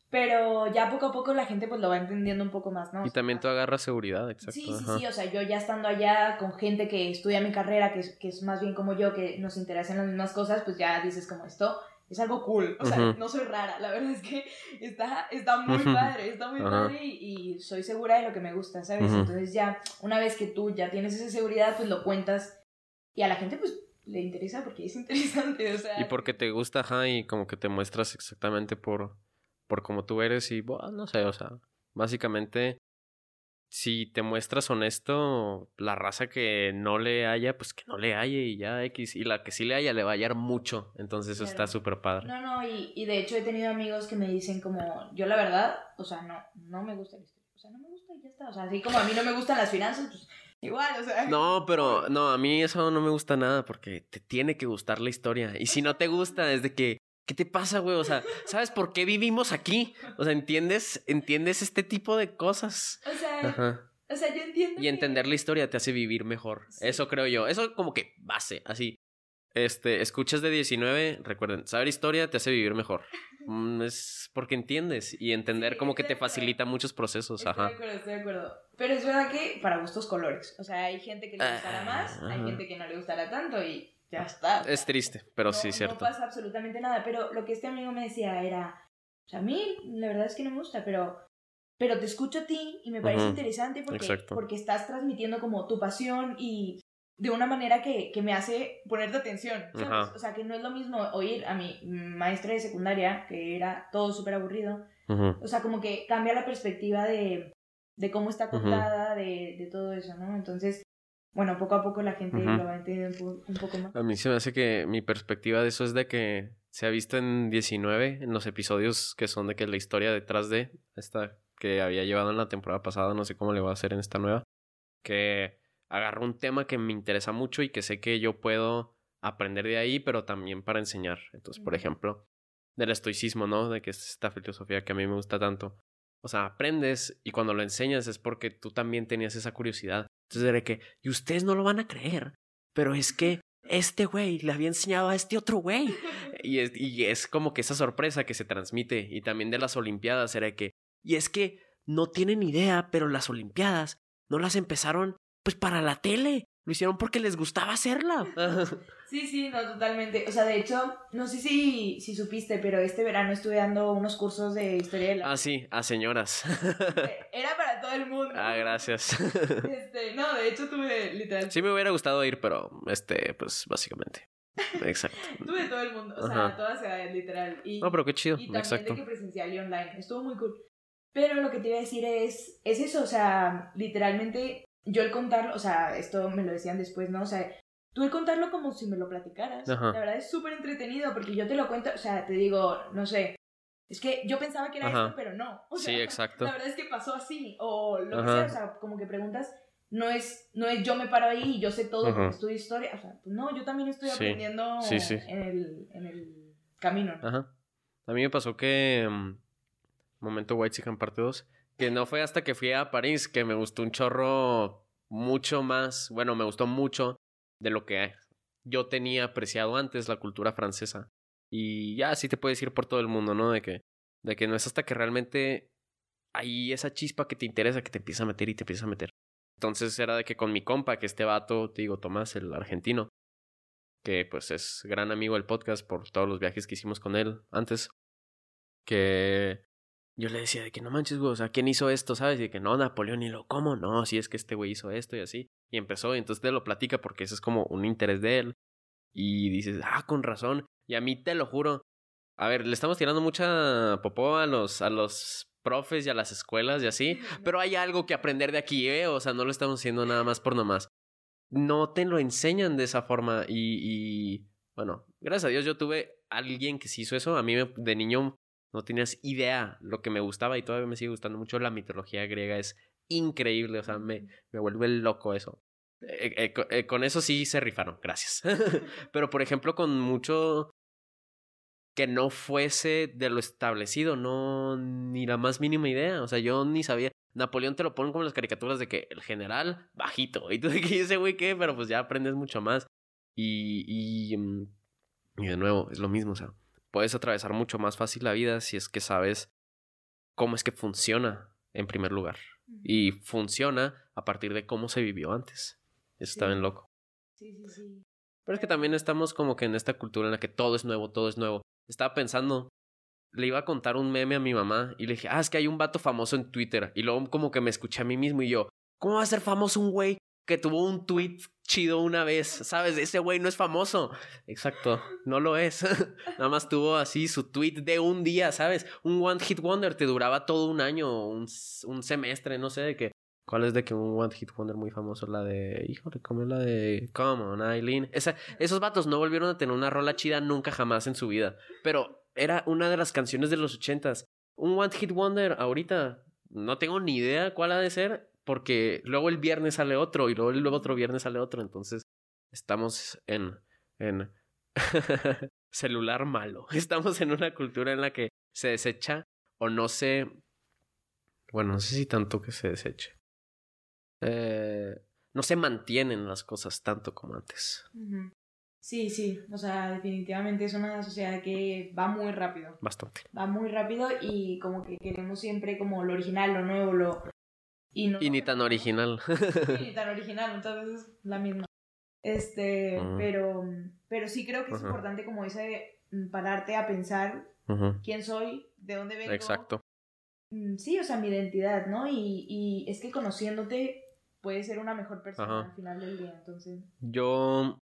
[SPEAKER 1] Pero ya poco a poco la gente pues lo va entendiendo un poco más, ¿no? O
[SPEAKER 2] Y
[SPEAKER 1] sea,
[SPEAKER 2] también tú agarras seguridad, exacto.
[SPEAKER 1] Sí, sí,
[SPEAKER 2] ajá.
[SPEAKER 1] sí, o sea, yo ya estando allá con gente que estudia mi carrera, que es, que es más bien como yo, que nos interesan las mismas cosas, pues ya dices como esto es algo cool, o sea, no soy rara, la verdad es que está, está muy padre, está muy padre y, y soy segura de lo que me gusta, ¿sabes? Entonces ya, una vez que tú ya tienes esa seguridad, pues lo cuentas y a la gente pues le interesa porque es interesante, o sea...
[SPEAKER 2] Y porque te gusta, ajá, y como que te muestras exactamente por, por cómo tú eres y, bueno, no sé, o sea, básicamente, si te muestras honesto, la raza que no le haya, pues que no le halle y ya X, y la que sí le haya le va a hallar mucho, entonces eso está súper padre.
[SPEAKER 1] No, no, y, y de hecho he tenido amigos que me dicen como, yo la verdad, o sea, no, no me gusta la historia, o sea, no me gusta y ya está, o sea, así como a mí no me gustan las finanzas, pues igual, o sea.
[SPEAKER 2] No, pero no, a mí eso no me gusta nada porque te tiene que gustar la historia. Y si no te gusta, es de que, ¿qué te pasa, güey? O sea, ¿sabes por qué vivimos aquí? O sea, ¿entiendes? ¿Entiendes este tipo de cosas?
[SPEAKER 1] O sea,
[SPEAKER 2] Ajá.
[SPEAKER 1] o sea, yo entiendo.
[SPEAKER 2] Y
[SPEAKER 1] que-
[SPEAKER 2] entender la historia te hace vivir mejor.
[SPEAKER 1] Sí.
[SPEAKER 2] Eso creo yo. Eso como que base, así. Este, escuchas de 19, recuerden, saber historia te hace vivir mejor. [laughs] Mm, es porque entiendes y entender
[SPEAKER 1] Sí,
[SPEAKER 2] como que te
[SPEAKER 1] de
[SPEAKER 2] facilita muchos procesos,
[SPEAKER 1] Estoy de
[SPEAKER 2] ajá.
[SPEAKER 1] acuerdo, estoy de acuerdo. Pero es verdad que para gustos colores. O sea, hay gente que le gustará
[SPEAKER 2] Ah,
[SPEAKER 1] más, hay
[SPEAKER 2] ajá.
[SPEAKER 1] gente que no le gustará tanto y ya está.
[SPEAKER 2] Es triste, pero
[SPEAKER 1] no,
[SPEAKER 2] sí,
[SPEAKER 1] No
[SPEAKER 2] cierto.
[SPEAKER 1] pasa absolutamente nada. Pero lo que este amigo me decía era, o sea, a mí la verdad es que no me gusta, pero, pero te escucho a ti y me parece interesante porque,
[SPEAKER 2] exacto.
[SPEAKER 1] porque estás transmitiendo como tu pasión y de una manera que, que me hace ponerte atención. O sea, que no es lo mismo oír a mi maestra de secundaria, que era todo súper aburrido. O sea, como que cambia la perspectiva de, de cómo está contada, de, de todo eso, ¿no? Entonces, bueno, poco a poco la gente lo va entendiendo un, un poco más.
[SPEAKER 2] A mí se me hace que mi perspectiva de eso es de que se ha visto en 19, en los episodios que son de que la historia detrás de esta que había llevado en la temporada pasada, no sé cómo le voy a hacer en esta nueva, que agarró un tema que me interesa mucho y que sé que yo puedo aprender de ahí, pero también para enseñar. Entonces, por ejemplo, del estoicismo, ¿no? De que es esta filosofía que a mí me gusta tanto. O sea, aprendes y cuando lo enseñas es porque tú también tenías esa curiosidad. Entonces, de que, y ustedes no lo van a creer, pero es que este güey le había enseñado a este otro güey. [laughs] Y es, y es como que esa sorpresa que se transmite. Y también de las Olimpiadas era que, y es que no tienen idea, pero las Olimpiadas no las empezaron pues para la tele. Lo hicieron porque les gustaba hacerla.
[SPEAKER 1] Sí, sí, no, totalmente. O sea, de hecho, no sé si, si supiste, pero este verano estuve dando unos cursos de historia de la...
[SPEAKER 2] ah, sí, a señoras. [laughs]
[SPEAKER 1] Era para todo el mundo.
[SPEAKER 2] ah, gracias.
[SPEAKER 1] Este, no, de hecho tuve literal...
[SPEAKER 2] sí me hubiera gustado ir, pero este, pues básicamente. Exacto. [laughs]
[SPEAKER 1] Tuve todo el mundo, o sea, todas edades, literal. Y,
[SPEAKER 2] no, pero qué chido,
[SPEAKER 1] y también
[SPEAKER 2] exacto.
[SPEAKER 1] de que presencial y online. Estuvo muy cool. Pero lo que te iba a decir es, es eso, o sea, literalmente yo el contarlo, o sea, esto me lo decían después, ¿no? O sea, tú el contarlo como si me lo platicaras. La verdad es súper entretenido porque yo te lo cuento, o sea, te digo, no sé, es que yo pensaba que era esto, pero no. O sea,
[SPEAKER 2] sí, exacto.
[SPEAKER 1] La verdad es que pasó así, o lo que sea, o sea, como que preguntas, no es, no es yo me paro ahí y yo sé todo porque estudio historia, o sea, pues no, yo también estoy aprendiendo En, el, en el camino. ¿no?
[SPEAKER 2] Ajá. A mí me pasó que, mm, momento White Chicken parte 2, que no fue hasta que fui a París que me gustó un chorro mucho más, bueno, me gustó mucho de lo que yo tenía apreciado antes, la cultura francesa. Y ya así te puedes ir por todo el mundo, ¿no? De que, de que no es hasta que realmente hay esa chispa que te interesa que te empieza a meter y te empieza a meter. Entonces era de que con mi compa, que este vato, te digo, Tomás, el argentino, que pues es gran amigo del podcast por todos los viajes que hicimos con él antes, que yo le decía de que no manches, güey, o sea, ¿quién hizo esto? ¿Sabes? Y de que no, Napoleón, y lo, ¿cómo? No, si es que este güey hizo esto y así. Y empezó, y entonces te lo platica porque ese es como un interés de él. Y dices, ah, con razón. Y a mí te lo juro. A ver, le estamos tirando mucha popó a los, a los profes y a las escuelas y así. Pero hay algo que aprender de aquí, ¿eh? O sea, no lo estamos haciendo nada más por nomás. No te lo enseñan de esa forma. Y, y bueno, gracias a Dios yo tuve alguien que sí hizo eso. A mí de niño no tenías idea lo que me gustaba y todavía me sigue gustando mucho. La mitología griega es increíble. O sea, me, me vuelve loco eso. Eh, eh, eh, con eso sí se rifaron, gracias. [laughs] Pero por ejemplo, con mucho que no fuese de lo establecido, no ni la más mínima idea. O sea, yo ni sabía. Napoleón te lo ponen como las caricaturas de que el general bajito. Y tú de que [laughs] ese güey qué, pero pues ya aprendes mucho más. Y, y, mm, y de nuevo, es lo mismo. O sea, puedes atravesar mucho más fácil la vida si es que sabes cómo es que funciona en primer lugar. Y funciona a partir de cómo se vivió antes. Eso está bien loco.
[SPEAKER 1] Sí, sí, sí.
[SPEAKER 2] Pero es que también estamos como que en esta cultura en la que todo es nuevo, todo es nuevo. Estaba pensando, le iba a contar un meme a mi mamá y le dije, ah, es que hay un vato famoso en Twitter. Y luego como que me escuché a mí mismo y yo, ¿cómo va a ser famoso un güey que tuvo un tweet chido una vez? ¿Sabes? Ese güey no es famoso. Exacto, no lo es. [laughs] Nada más tuvo así su tweet de un día, ¿sabes? Un One Hit Wonder te duraba todo un año, un, un semestre, no sé de qué. ¿Cuál es de que un One Hit Wonder muy famoso? La de. Híjole, ¿cómo es la de. Come on, Eileen. Esa, esos vatos no volvieron a tener una rola chida nunca jamás en su vida. Pero era una de las canciones de los ochentas. Un One Hit Wonder ahorita. No tengo ni idea cuál ha de ser. Porque luego el viernes sale otro. Y luego el otro viernes sale otro. Entonces. Estamos en. en. [laughs] celular malo. [laughs] Estamos en una cultura en la que se desecha. O no se. Bueno, no sé si tanto que se deseche eh, no se mantienen las cosas tanto como antes.
[SPEAKER 1] Sí, sí, o sea, definitivamente es una sociedad que va muy rápido.
[SPEAKER 2] Bastante.
[SPEAKER 1] Va muy rápido y como que queremos siempre como lo original, lo nuevo, lo...
[SPEAKER 2] Y, ni tan original. [laughs]
[SPEAKER 1] ni tan [laughs] original, entonces la misma. Este, pero, pero sí creo que es importante como ese mm, pararte a pensar quién soy, de dónde vengo.
[SPEAKER 2] Exacto.
[SPEAKER 1] Mm, sí, o sea, mi identidad, ¿no? Y, y es que conociéndote puede ser una mejor persona al final del día, entonces.
[SPEAKER 2] Yo,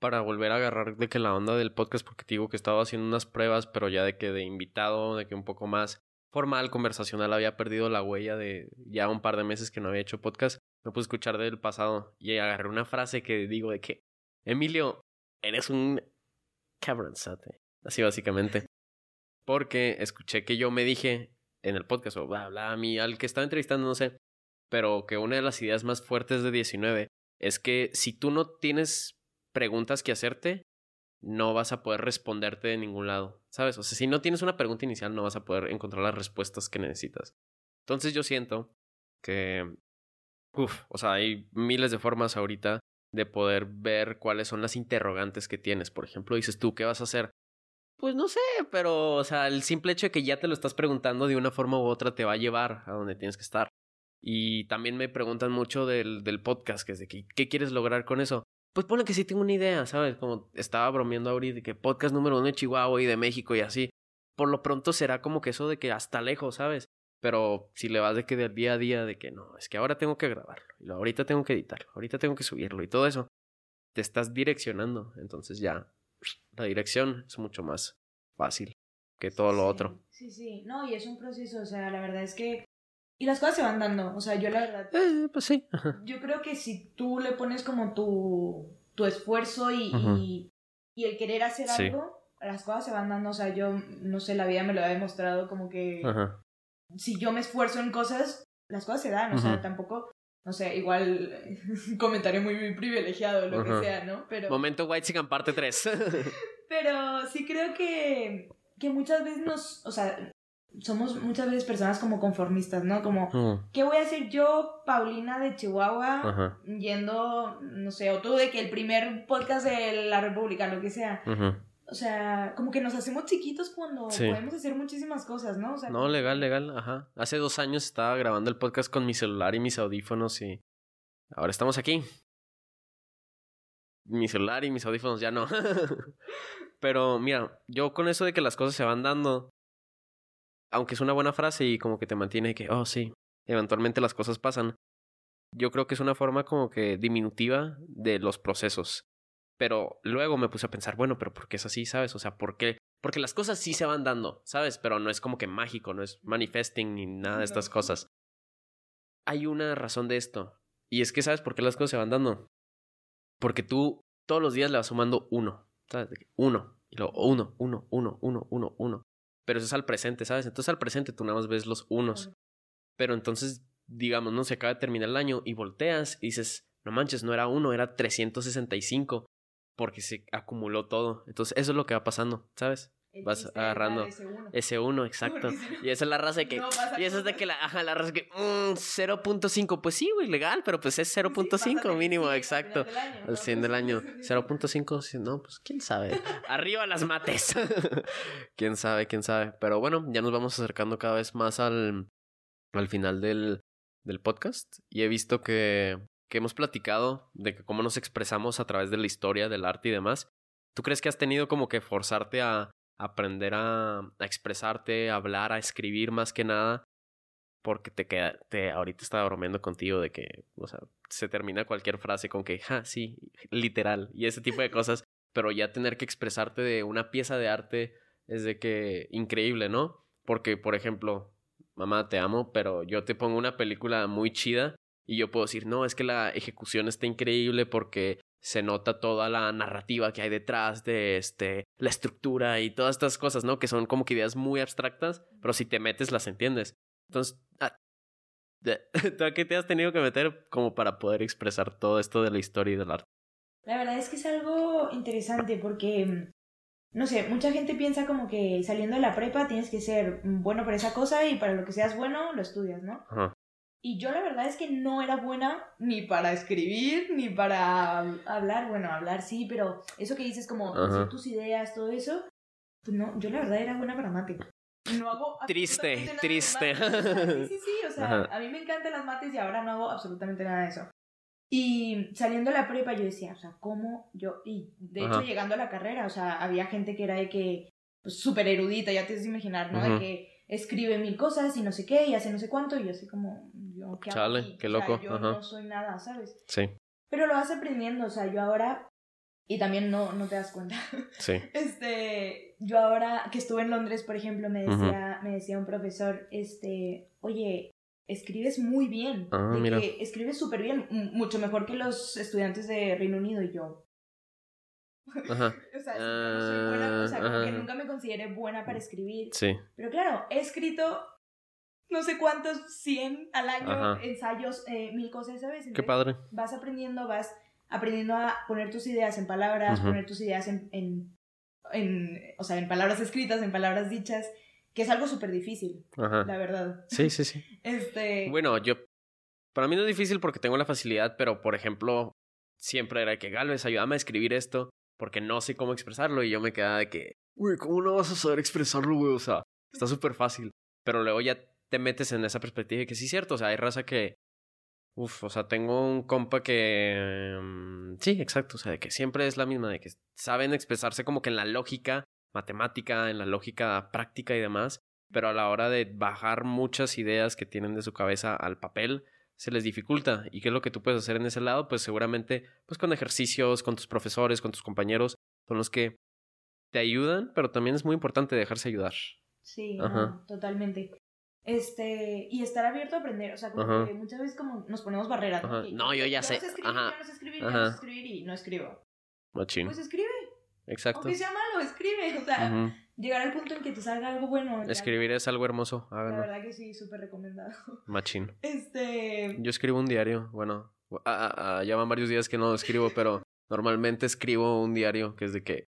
[SPEAKER 2] para volver a agarrar de que la onda del podcast, porque te digo que estaba haciendo unas pruebas, pero ya de que de invitado, de que un poco más formal, conversacional, había perdido la huella de ya un par de meses que no había hecho podcast, me puse a escuchar del pasado y agarré una frase que digo de que, Emilio, eres un cabronzate, así básicamente. Porque escuché que yo me dije en el podcast, o bla, bla, a mí, al que estaba entrevistando, no sé, pero que una de las ideas más fuertes de 19 es que si tú no tienes preguntas que hacerte, no vas a poder responderte de ningún lado, ¿sabes? O sea, si no tienes una pregunta inicial, no vas a poder encontrar las respuestas que necesitas. Entonces yo siento que, uff, o sea, hay miles de formas ahorita de poder ver cuáles son las interrogantes que tienes. Por ejemplo, dices tú, ¿qué vas a hacer? Pues no sé, pero, o sea, el simple hecho de que ya te lo estás preguntando de una forma u otra te va a llevar a donde tienes que estar. Y también me preguntan mucho del, del podcast, que es de ¿qué quieres lograr con eso? Pues pone que sí tengo una idea, ¿sabes? Como estaba bromeando ahorita de que podcast número uno de Chihuahua y de México y así. Por lo pronto será como que eso de que hasta lejos, ¿sabes? Pero si le vas de que del día a día, de que no, es que ahora tengo que grabarlo, y ahorita tengo que editarlo, ahorita tengo que subirlo y todo eso. te estás direccionando. Entonces ya la dirección es mucho más fácil que todo lo otro.
[SPEAKER 1] Sí, sí, no, y es un proceso, o sea, la verdad es que... Y las cosas se van dando, o sea, yo la verdad...
[SPEAKER 2] Eh, pues sí.
[SPEAKER 1] Yo creo que si tú le pones como tu, tu esfuerzo y, y, el querer hacer algo, las cosas se van dando, o sea, yo, no sé, la vida me lo ha demostrado como que... Si yo me esfuerzo en cosas, las cosas se dan, o sea, tampoco no sé, igual [laughs] comentario muy, privilegiado, lo que sea, ¿no? Pero...
[SPEAKER 2] Momento White Chicken parte 3. [laughs]
[SPEAKER 1] pero sí creo que, que muchas veces nos, o sea, somos muchas veces personas como conformistas, ¿no? Como. ¿qué voy a hacer yo, Paulina de Chihuahua, yendo, no sé, o tú de que el primer podcast de la República, lo que sea, o sea, como que nos hacemos chiquitos cuando podemos hacer muchísimas cosas, ¿no?
[SPEAKER 2] no, legal, legal, ajá. Hace dos años estaba grabando el podcast con mi celular y mis audífonos y ahora estamos aquí. Mi celular y mis audífonos ya no. [laughs] Pero mira, yo con eso de que las cosas se van dando, aunque es una buena frase y como que te mantiene que, oh sí, eventualmente las cosas pasan, yo creo que es una forma como que diminutiva de los procesos. Pero luego me puse a pensar, bueno, pero ¿por qué es así, sabes? O sea, ¿por qué? Porque las cosas sí se van dando, ¿sabes? Pero no es como que mágico, no es manifesting ni nada de estas cosas. Hay una razón de esto. Y es que, ¿sabes por qué las cosas se van dando? Porque tú todos los días le vas sumando uno. ¿Sabes? Uno. Y luego uno, uno, uno, uno, uno, uno. Pero eso es al presente, ¿sabes? Entonces al presente tú nada más ves los unos. Pero entonces, digamos, no se acaba de terminar el año y volteas y dices, no manches, no era uno, era 365 porque se acumuló todo. Entonces, eso es lo que va pasando, ¿sabes? Vas agarrando ese uno, exacto. [laughs] y esa es la raza de que. [laughs] y esa es de que la, ajá, la raza que. 0.5, pues sí, güey, legal, pero pues es 0.5 mínimo, exacto. Al 100 del año. 0.5, [laughs] no, pues quién sabe. Arriba las mates. quién sabe, quién sabe. Pero bueno, ya nos vamos acercando cada vez más al, al final del, del podcast. Y he visto que que hemos platicado de que cómo nos expresamos a través de la historia, del arte y demás, ¿tú crees que has tenido como que forzarte a aprender a, expresarte, a hablar, a escribir más que nada? Porque te queda, te, ahorita estaba bromeando contigo de que, o sea, se termina cualquier frase con que, ja, sí, literal, y ese tipo de [laughs] cosas, pero ya tener que expresarte de una pieza de arte es de que increíble, ¿no? Porque, por ejemplo, mamá, te amo, pero yo te pongo una película muy chida y yo puedo decir, no, es que la ejecución está increíble porque se nota toda la narrativa que hay detrás de este, la estructura y todas estas cosas, ¿no? Que son como que ideas muy abstractas, pero si te metes las entiendes. Entonces, ah, [laughs] ¿tú a qué te has tenido que meter como para poder expresar todo esto de la historia y del arte?
[SPEAKER 1] La verdad es que es algo interesante porque, no sé, mucha gente piensa como que saliendo de la prepa tienes que ser bueno para esa cosa y para lo que seas bueno lo estudias, ¿no? Ajá. Y yo la verdad es que no era buena ni para escribir, ni para hablar. Bueno, hablar sí, pero eso que dices como decir tus ideas, todo eso, pues no, yo la verdad era buena para mate. No hago
[SPEAKER 2] triste, triste.
[SPEAKER 1] Sí, sí, sí, o sea, a mí me encantan las mates y ahora no hago absolutamente nada de eso. Y saliendo de la prepa yo decía, o sea, ¿cómo yo? Y de hecho llegando a la carrera, o sea, había gente que era de que, pues súper erudita, ya te que imaginar, ¿no? De que escribe mil cosas y no sé qué y hace no sé cuánto y yo así como, ¿qué
[SPEAKER 2] Chale, qué loco.
[SPEAKER 1] yo no soy nada, ¿sabes?
[SPEAKER 2] Sí.
[SPEAKER 1] Pero lo vas aprendiendo, o sea, yo ahora, y también no, no te das cuenta.
[SPEAKER 2] Sí. [laughs]
[SPEAKER 1] Este, yo ahora que estuve en Londres, por ejemplo, me decía, me decía un profesor, este, oye, escribes muy bien. Ah, mira. escribes súper bien, mucho mejor que los estudiantes de Reino Unido y yo. Ajá. [laughs] o sea, no soy buena, o sea, como que nunca me consideré buena para escribir.
[SPEAKER 2] Sí.
[SPEAKER 1] Pero claro, he escrito no sé cuántos, 100 al año, ensayos, eh, mil cosas, ¿sabes?
[SPEAKER 2] Qué padre.
[SPEAKER 1] Vas aprendiendo, vas aprendiendo a poner tus ideas en palabras, poner tus ideas en, en, en, o sea, en palabras escritas, en palabras dichas, que es algo súper difícil, la verdad.
[SPEAKER 2] Sí, sí, sí. [laughs]
[SPEAKER 1] este...
[SPEAKER 2] Bueno, yo, para mí no es difícil porque tengo la facilidad, pero por ejemplo, siempre era que Galvez, ayúdame a escribir esto, porque no sé cómo expresarlo y yo me quedaba de que, uy, ¿cómo no vas a saber expresarlo, güey? O sea, está súper fácil. Pero luego ya te metes en esa perspectiva y que sí es cierto, o sea, hay raza que, Uf, o sea, tengo un compa que... Mm, sí, exacto, o sea, de que siempre es la misma, de que saben expresarse como que en la lógica matemática, en la lógica práctica y demás, pero a la hora de bajar muchas ideas que tienen de su cabeza al papel, se les dificulta. ¿Y qué es lo que tú puedes hacer en ese lado? Pues seguramente, pues con ejercicios, con tus profesores, con tus compañeros, son los que te ayudan, pero también es muy importante dejarse ayudar.
[SPEAKER 1] Sí, no, totalmente. Este, y estar abierto a aprender, o sea, como que muchas veces como nos ponemos barreras.
[SPEAKER 2] ¿no? yo ya sé.
[SPEAKER 1] No escribir, Ajá. no sé escribir, no sé escribir y no escribo.
[SPEAKER 2] Machín.
[SPEAKER 1] Pues escribe.
[SPEAKER 2] Exacto.
[SPEAKER 1] Aunque sea malo, escribe. O sea, llegar al punto en que te salga algo bueno.
[SPEAKER 2] Escribir es algo hermoso.
[SPEAKER 1] Háganlo. La verdad que sí, súper recomendado.
[SPEAKER 2] Machín. [laughs]
[SPEAKER 1] Este.
[SPEAKER 2] Yo escribo un diario. Bueno, ya van varios días que no escribo, pero normalmente escribo un diario que es de que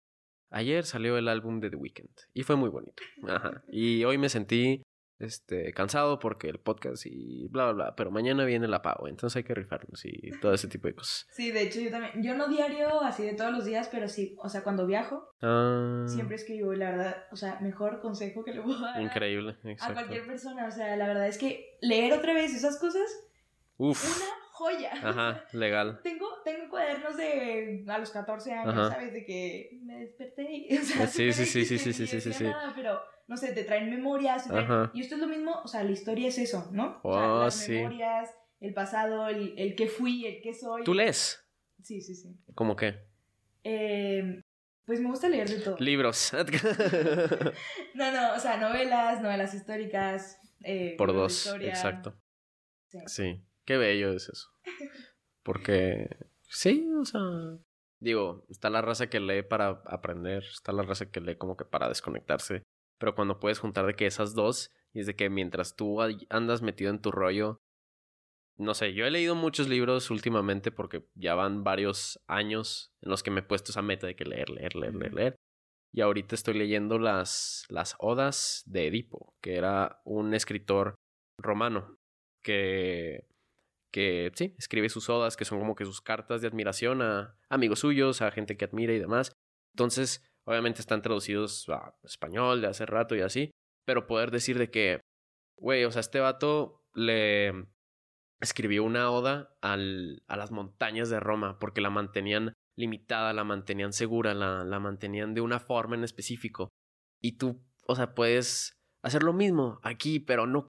[SPEAKER 2] ayer salió el álbum de The Weeknd y fue muy bonito. Ajá. Y hoy me sentí este, cansado porque el podcast y bla, bla, bla, pero mañana viene la pago, entonces hay que rifarnos y todo ese tipo de cosas. [laughs]
[SPEAKER 1] Sí, de hecho yo también, yo no diario así de todos los días, pero sí, o sea, cuando viajo,
[SPEAKER 2] ah.
[SPEAKER 1] siempre escribo, la verdad, o sea, mejor consejo que le puedo dar
[SPEAKER 2] Increíble,
[SPEAKER 1] a cualquier persona, o sea, la verdad es que leer otra vez esas cosas,
[SPEAKER 2] Uf.
[SPEAKER 1] una joya.
[SPEAKER 2] Ajá, [laughs] legal.
[SPEAKER 1] Tengo, tengo cuadernos de a los 14 años, ¿sabes? De que me desperté y, [laughs] o sea,
[SPEAKER 2] sí, sí, sí, [laughs] sí, sí, sí, sí, sí, sí.
[SPEAKER 1] Nada, pero no sé, te traen memorias. Y esto es lo mismo, o sea, la historia es eso, ¿no?
[SPEAKER 2] o sea,
[SPEAKER 1] oh,
[SPEAKER 2] las
[SPEAKER 1] memorias, el pasado, el, el que fui, el que soy.
[SPEAKER 2] ¿Tú lees?
[SPEAKER 1] Sí, sí, sí.
[SPEAKER 2] ¿Cómo qué?
[SPEAKER 1] Eh, pues me gusta leer de todo.
[SPEAKER 2] Libros.
[SPEAKER 1] no, no, o sea, novelas, novelas históricas. Eh,
[SPEAKER 2] Por dos, exacto. Sí. sí, qué bello es eso. Porque, sí, o sea, digo, está la raza que lee para aprender, está la raza que lee como que para desconectarse pero cuando puedes juntar de que esas dos, y es de que mientras tú andas metido en tu rollo, no sé, yo he leído muchos libros últimamente porque ya van varios años en los que me he puesto esa meta de que leer, leer, leer, leer, leer. Y ahorita estoy leyendo las, las odas de Edipo, que era un escritor romano que, que sí, escribe sus odas, que son como que sus cartas de admiración a amigos suyos, a gente que admira y demás. Entonces, Obviamente están traducidos a español de hace rato y así. Pero poder decir de que, güey, o sea, este vato le escribió una oda al, a las montañas de Roma porque la mantenían limitada, la mantenían segura, la, la mantenían de una forma en específico. Y tú, o sea, puedes hacer lo mismo aquí, pero no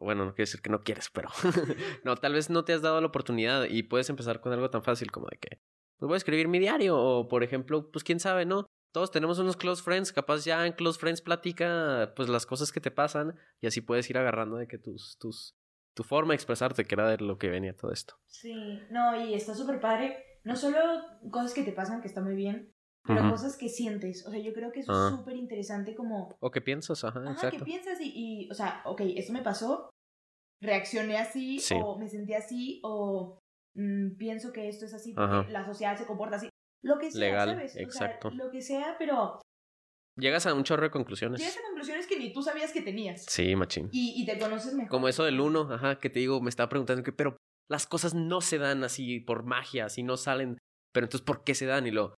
[SPEAKER 2] bueno, no quiere decir que no quieres, pero [laughs] no, tal vez no te has dado la oportunidad y puedes empezar con algo tan fácil como de que, pues voy a escribir mi diario o, por ejemplo, pues quién sabe, ¿no? todos tenemos unos close friends, capaz ya en close friends platica pues las cosas que te pasan y así puedes ir agarrando de que tus, tus, tu forma de expresarte que era de lo que venía todo esto.
[SPEAKER 1] Sí, no, y está súper padre, no solo cosas que te pasan, que está muy bien, pero cosas que sientes, o sea, yo creo que eso es ah. súper interesante como...
[SPEAKER 2] O que piensas, ajá,
[SPEAKER 1] ajá
[SPEAKER 2] exacto.
[SPEAKER 1] que piensas y, y, o sea, ok, esto me pasó, reaccioné así, o me sentí así, o mm, pienso que esto es así, porque la sociedad se comporta así. Lo que sea,
[SPEAKER 2] Legal,
[SPEAKER 1] ¿sabes?
[SPEAKER 2] exacto.
[SPEAKER 1] lo que sea, pero...
[SPEAKER 2] Llegas a un chorro de conclusiones.
[SPEAKER 1] Llegas a conclusiones que ni tú sabías que tenías.
[SPEAKER 2] Sí, machín.
[SPEAKER 1] Y, y te conoces mejor.
[SPEAKER 2] Como eso del uno, ajá, que te digo, me estaba preguntando que, pero las cosas no se dan así por magia, así no salen. Pero entonces, ¿por qué se dan? Y lo,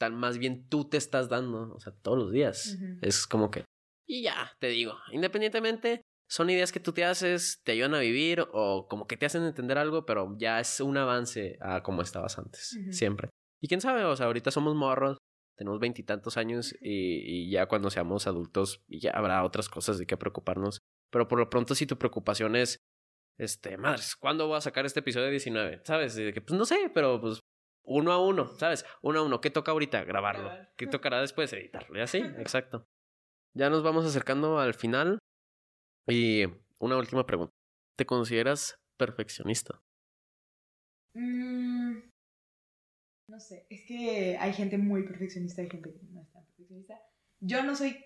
[SPEAKER 2] tan más bien tú te estás dando, o sea, todos los días. Es como que, y ya, te digo, independientemente, son ideas que tú te haces, te ayudan a vivir o como que te hacen entender algo, pero ya es un avance a como estabas antes, siempre. Y quién sabe, o sea, ahorita somos morros, tenemos veintitantos años y, ya cuando seamos adultos ya habrá otras cosas de qué preocuparnos. Pero por lo pronto si tu preocupación es, este, madres, ¿cuándo voy a sacar este episodio 19? ¿Sabes? De que, pues no sé, pero pues uno a uno, ¿sabes? Uno a uno. ¿Qué toca ahorita? Grabarlo. ¿Qué tocará después? Editarlo. Y así, [laughs] exacto. Ya nos vamos acercando al final. Y una última pregunta. ¿Te consideras perfeccionista?
[SPEAKER 1] Mm, no sé, es que hay gente muy perfeccionista y gente que no es tan perfeccionista. Yo no soy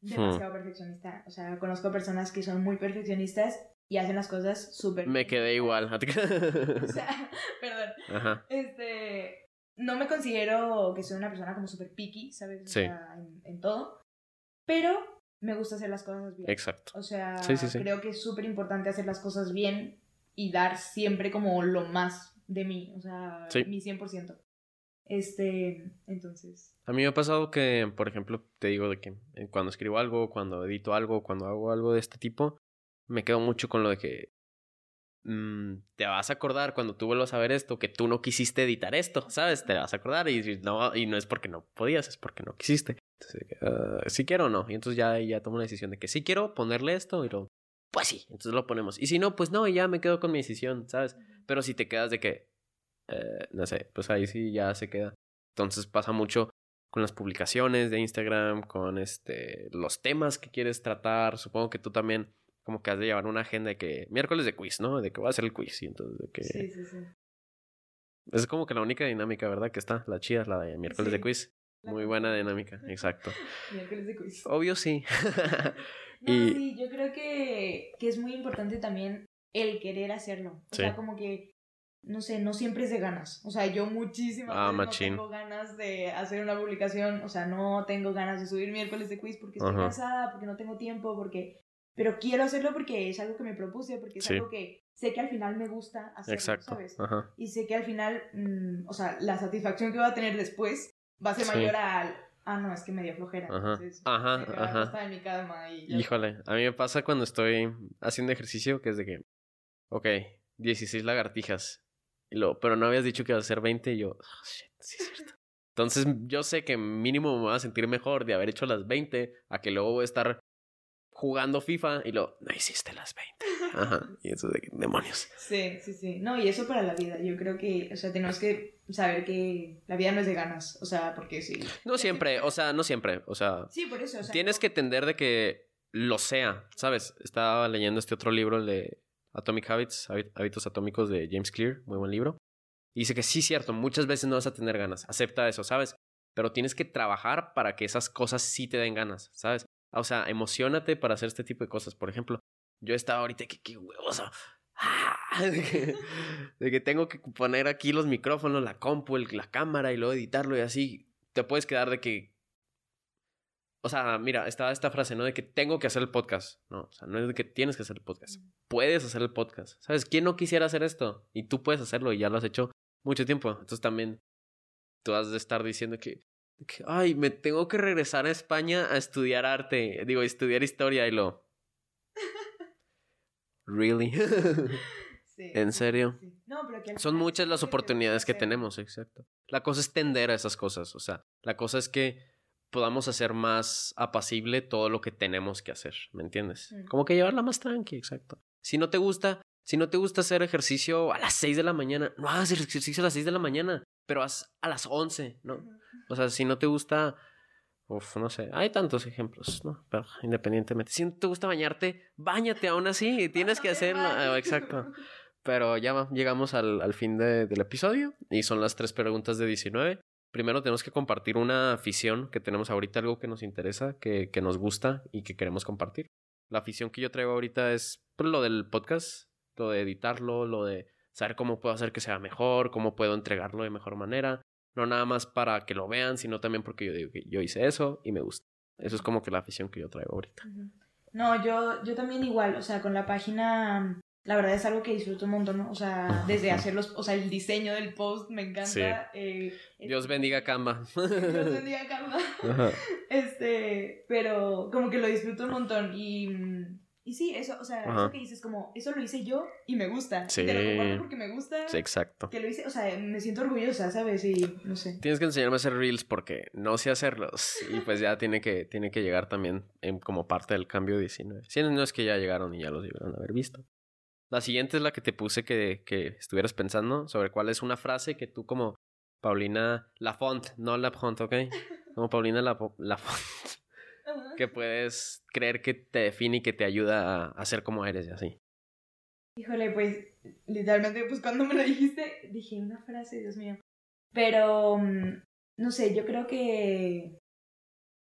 [SPEAKER 1] demasiado perfeccionista, o sea, conozco personas que son muy perfeccionistas y hacen las cosas súper...
[SPEAKER 2] Me quedé igual. [laughs]
[SPEAKER 1] o sea, [laughs] perdón.
[SPEAKER 2] Ajá.
[SPEAKER 1] Este, no me considero que soy una persona como súper picky, ¿sabes? O sea, en, en, todo. Pero me gusta hacer las cosas bien.
[SPEAKER 2] Exacto.
[SPEAKER 1] O sea,
[SPEAKER 2] sí, sí,
[SPEAKER 1] creo que es súper importante hacer las cosas bien y dar siempre como lo más de mí, o sea, mi 100%. Este, entonces.
[SPEAKER 2] A mí me ha pasado que, por ejemplo, te digo de que cuando escribo algo, cuando edito algo, cuando hago algo de este tipo, me quedo mucho con lo de que mm, te vas a acordar cuando tú vuelvas a ver esto que tú no quisiste editar esto, ¿sabes? Te vas a acordar y no, y no es porque no podías, es porque no quisiste. Entonces, uh, si quiero o no. Y entonces ya, ya tomo la decisión de que sí quiero ponerle esto y lo pues sí, entonces lo ponemos. Y si no, pues no, ya me quedo con mi decisión, ¿sabes? Pero si te quedas de que, eh, no sé, pues ahí sí ya se queda. Entonces pasa mucho con las publicaciones de Instagram, con este los temas que quieres tratar. Supongo que tú también como que has de llevar una agenda de que miércoles de quiz, ¿no? De que voy a hacer el quiz y entonces de que
[SPEAKER 1] Sí, sí, sí.
[SPEAKER 2] es como que la única dinámica, ¿verdad? Que está, la chida, la de miércoles de quiz. Muy buena dinámica, [laughs] exacto.
[SPEAKER 1] Miércoles de quiz.
[SPEAKER 2] Obvio sí. [laughs]
[SPEAKER 1] No,
[SPEAKER 2] Y-
[SPEAKER 1] sí, yo creo que, que es muy importante también el querer hacerlo. O
[SPEAKER 2] Sí.
[SPEAKER 1] sea, como que, no sé, no siempre es de ganas. O sea, yo muchísimas
[SPEAKER 2] Ah,
[SPEAKER 1] no tengo ganas de hacer una publicación. O sea, no tengo ganas de subir miércoles de quiz porque estoy cansada, porque no tengo tiempo, porque... Pero quiero hacerlo porque es algo que me propuse, porque es
[SPEAKER 2] Sí.
[SPEAKER 1] algo que sé que al final me gusta hacerlo,
[SPEAKER 2] Exacto.
[SPEAKER 1] ¿sabes?
[SPEAKER 2] Ajá.
[SPEAKER 1] Y sé que al final, mm, o sea, la satisfacción que voy a tener después va a ser
[SPEAKER 2] Sí.
[SPEAKER 1] mayor al... Ah, no, es que me dio flojera.
[SPEAKER 2] Ajá.
[SPEAKER 1] entonces
[SPEAKER 2] Ajá, ajá.
[SPEAKER 1] en mi cama y ya
[SPEAKER 2] Híjole, a mí me pasa cuando estoy haciendo ejercicio que es de que, ok, 16 lagartijas, y luego, pero no habías dicho que iba a hacer 20 y yo, "Ah, shit, sí es cierto. Entonces yo sé que mínimo me voy a sentir mejor de haber hecho las 20 a que luego voy a estar jugando FIFA y luego, no hiciste las 20. [laughs] Ajá, y eso de demonios.
[SPEAKER 1] Sí, sí, sí. No, y eso para la vida. Yo creo que, o sea, tenemos que saber que la vida no es de ganas. O sea, porque sí.
[SPEAKER 2] No siempre, o sea, no siempre, o sea,
[SPEAKER 1] Sí, por eso. O sea,
[SPEAKER 2] tienes que entender de que lo sea, ¿sabes? Estaba leyendo este otro libro, el de Atomic Habits, Hábit- Hábitos Atómicos de James Clear, muy buen libro. Y dice que sí, cierto, muchas veces no vas a tener ganas, acepta eso, ¿sabes? Pero tienes que trabajar para que esas cosas sí te den ganas, ¿sabes? O sea, emocionate para hacer este tipo de cosas. Por ejemplo, yo estaba ahorita que qué huevos. ah, [laughs] De que, de que tengo que poner aquí los micrófonos, la compu, el- la cámara y luego editarlo y así. Te puedes quedar de que o sea, mira, estaba esta frase, ¿no? De que tengo que hacer el podcast. No, o sea, no es de que tienes que hacer el podcast. Puedes hacer el podcast. ¿Sabes? ¿Quién no quisiera hacer esto? Y tú puedes hacerlo y ya lo has hecho mucho tiempo. Entonces también tú has de estar diciendo que, ay, me tengo que regresar a España a estudiar arte. Digo, estudiar historia y lo... [laughs] ¿Really? [laughs]
[SPEAKER 1] Sí,
[SPEAKER 2] ¿En serio?
[SPEAKER 1] sí. No, pero que al
[SPEAKER 2] Son muchas las
[SPEAKER 1] que
[SPEAKER 2] oportunidades que tenemos, exacto. La cosa es tender a esas cosas, o sea, la cosa es que podamos hacer más apacible todo lo que tenemos que hacer, ¿me entiendes?
[SPEAKER 1] Mm.
[SPEAKER 2] Como que llevarla más tranqui, exacto. Si no te gusta, si no te gusta hacer ejercicio a las 6 de la mañana, no hagas ejercicio a las 6 de la mañana, pero haz a las 11, ¿no? O sea, si no te gusta, uf, no sé, hay tantos ejemplos, ¿no? Pero independientemente, si no te gusta bañarte, bañate aún así, tienes que [laughs] hacerlo, Ah, exacto. Pero ya va- llegamos al, al fin de- del episodio y son las tres preguntas de 19. Primero tenemos que compartir una afición que tenemos ahorita, algo que nos interesa, que, que nos gusta y que queremos compartir. La afición que yo traigo ahorita es pues, lo del podcast, lo de editarlo, lo de saber cómo puedo hacer que sea mejor, cómo puedo entregarlo de mejor manera. No nada más para que lo vean, sino también porque yo digo que yo hice eso y me gusta. Eso es como que la afición que yo traigo ahorita.
[SPEAKER 1] No, yo, yo también igual, o sea, con la página, la verdad es algo que disfruto un montón, ¿no? O sea, desde hacer los, o sea, el diseño del post me encanta.
[SPEAKER 2] Sí.
[SPEAKER 1] eh,
[SPEAKER 2] Dios bendiga Canva. [laughs]
[SPEAKER 1] Dios bendiga Canva.
[SPEAKER 2] Ajá. [laughs]
[SPEAKER 1] Este, pero como que lo disfruto un montón y, mm, y sí, eso, o sea,
[SPEAKER 2] Ajá.
[SPEAKER 1] eso que dices como, eso lo hice yo y me gusta.
[SPEAKER 2] Sí.
[SPEAKER 1] Y te lo comparto porque me gusta.
[SPEAKER 2] Sí, exacto.
[SPEAKER 1] Que lo hice, o sea, me siento orgullosa, ¿sabes? Y no sé.
[SPEAKER 2] Tienes que enseñarme a hacer reels porque no sé hacerlos. Y pues ya tiene que, tiene que llegar también en- como parte del cambio 19. Si no es que ya llegaron y ya los deberían haber visto. La siguiente es la que te puse que, que estuvieras pensando sobre cuál es una frase que tú como Paulina Lafont, no Lafont, ¿ok? Como Paulina Lafont, que puedes creer que te define y que te ayuda a, ser como eres y así.
[SPEAKER 1] Híjole, pues literalmente, pues cuando me lo dijiste, dije una frase, Dios mío. Pero, mm, no sé, yo creo que,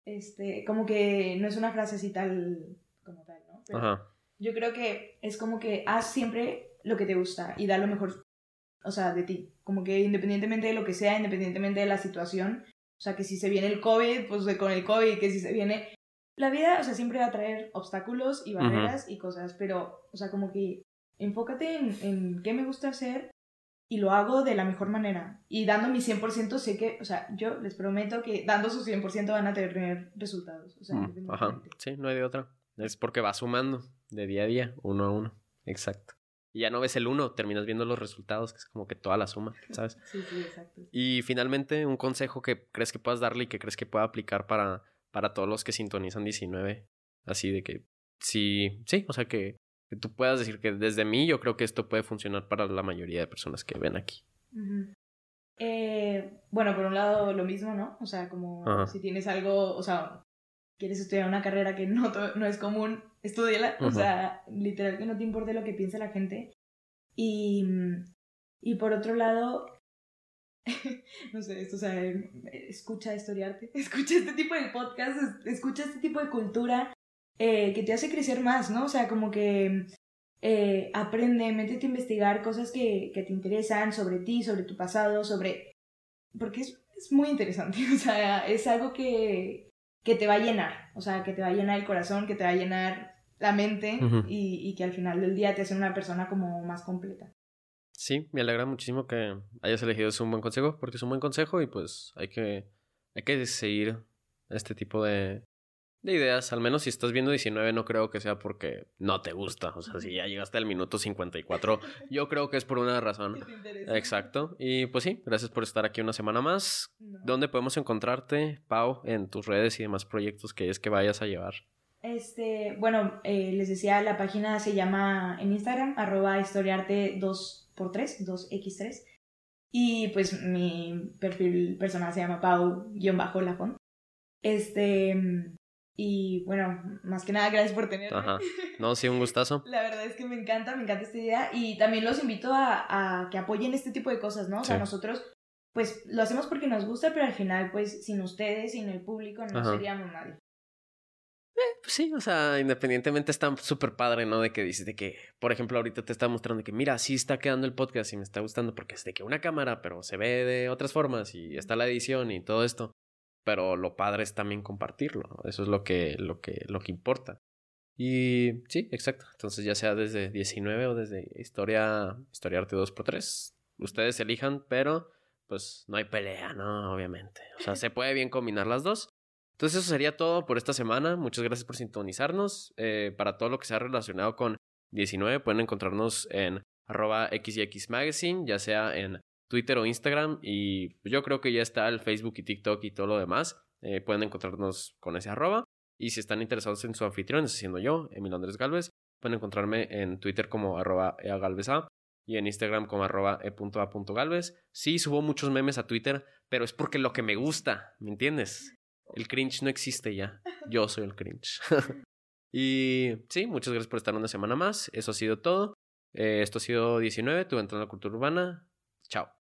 [SPEAKER 1] este, como que no es una frase así tal, como tal, ¿no? Pero
[SPEAKER 2] Ajá.
[SPEAKER 1] Yo creo que es como que haz siempre lo que te gusta y da lo mejor, o sea, de ti. Como que independientemente de lo que sea, independientemente de la situación. O sea, que si se viene el COVID, pues con el COVID, que si se viene... La vida, o sea, siempre va a traer obstáculos y barreras y cosas, pero, o sea, como que enfócate en, en qué me gusta hacer y lo hago de la mejor manera. Y dando mi 100% sé que, o sea, yo les prometo que dando su 100% van a tener resultados. O sea,
[SPEAKER 2] Mm, Ajá. Sí, no hay de otra. Es porque va sumando de día a día, uno a uno. Exacto. Y ya no ves el uno, terminas viendo los resultados, que es como que toda la suma, ¿sabes? [laughs]
[SPEAKER 1] Sí, sí, exacto.
[SPEAKER 2] Y finalmente, un consejo que crees que puedas darle y que crees que pueda aplicar para, para todos los que sintonizan 19. Así de que sí, sí, o sea que, que, tú puedas decir que desde mí yo creo que esto puede funcionar para la mayoría de personas que ven aquí.
[SPEAKER 1] eh, bueno, por un lado lo mismo, ¿no? O sea, como si tienes algo, o sea, quieres estudiar una carrera que no, no es común, estudiala. O sea, literal que no te importe lo que piense la gente. Y, y por otro lado, [laughs] no sé, esto, o sea, escucha historiarte, [laughs] escucha este tipo de podcast, escucha este tipo de cultura eh, que te hace crecer más, ¿no? O sea, como que eh, aprende, métete a investigar cosas que, que, te interesan sobre ti, sobre tu pasado, sobre... Porque es, es muy interesante, [laughs] o sea, es algo que, que te va a llenar, o sea, que te va a llenar el corazón, que te va a llenar la mente y, y, que al final del día te hace una persona como más completa.
[SPEAKER 2] Sí, me alegra muchísimo que hayas elegido ese un buen consejo, porque es un buen consejo y pues hay que, hay que seguir este tipo de, de ideas. Al menos si estás viendo 19, no creo que sea porque no te gusta. O sea, si ya llegaste al minuto 54, [laughs] yo creo que es por una razón. Exacto. Y pues sí, gracias por estar aquí una semana más. ¿Dónde podemos encontrarte, Pau, en tus redes y demás proyectos que es que vayas a llevar?
[SPEAKER 1] Este, bueno, eh, les decía, la página se llama en Instagram, arroba historiarte 2x3, 2x3. Y pues mi perfil personal se llama Pau-Lafont. Este, y bueno, más que nada, gracias por tenerme. Ajá. [laughs]
[SPEAKER 2] No, sí, un gustazo.
[SPEAKER 1] La verdad es que me encanta, me encanta esta idea. Y también los invito a, a que apoyen este tipo de cosas, ¿no? O sea, nosotros, pues, lo hacemos porque nos gusta, pero al final, pues, sin ustedes, sin el público, no seríamos nadie.
[SPEAKER 2] Eh, pues sí, o sea, independientemente está súper padre, ¿no? De que dices de que, por ejemplo, ahorita te está mostrando que, mira, sí está quedando el podcast y me está gustando porque es de que una cámara, pero se ve de otras formas y está la edición y todo esto pero lo padre es también compartirlo. Eso es lo que, lo que, lo que importa. Y sí, exacto. Entonces, ya sea desde 19 o desde Historia, Historia Arte 2x3, ustedes elijan, pero pues no hay pelea, ¿no? Obviamente. O sea, se puede bien combinar las dos. Entonces, eso sería todo por esta semana. Muchas gracias por sintonizarnos. Eh, para todo lo que sea relacionado con 19, pueden encontrarnos en arroba XYX Magazine, ya sea en Twitter o Instagram y pues, yo creo que ya está el Facebook y TikTok y todo lo demás. Eh, pueden encontrarnos con ese arroba. Y si están interesados en su anfitrión, siendo yo, Emil Andrés Galvez, pueden encontrarme en Twitter como arroba eagalvesa y en Instagram como arroba e.a.galvez. Sí, subo muchos memes a Twitter, pero es porque lo que me gusta, ¿me entiendes? El cringe no existe ya. Yo soy el cringe. [laughs] y sí, muchas gracias por estar una semana más. Eso ha sido todo. Eh, esto ha sido 19, tu entrada en la cultura urbana. Chao.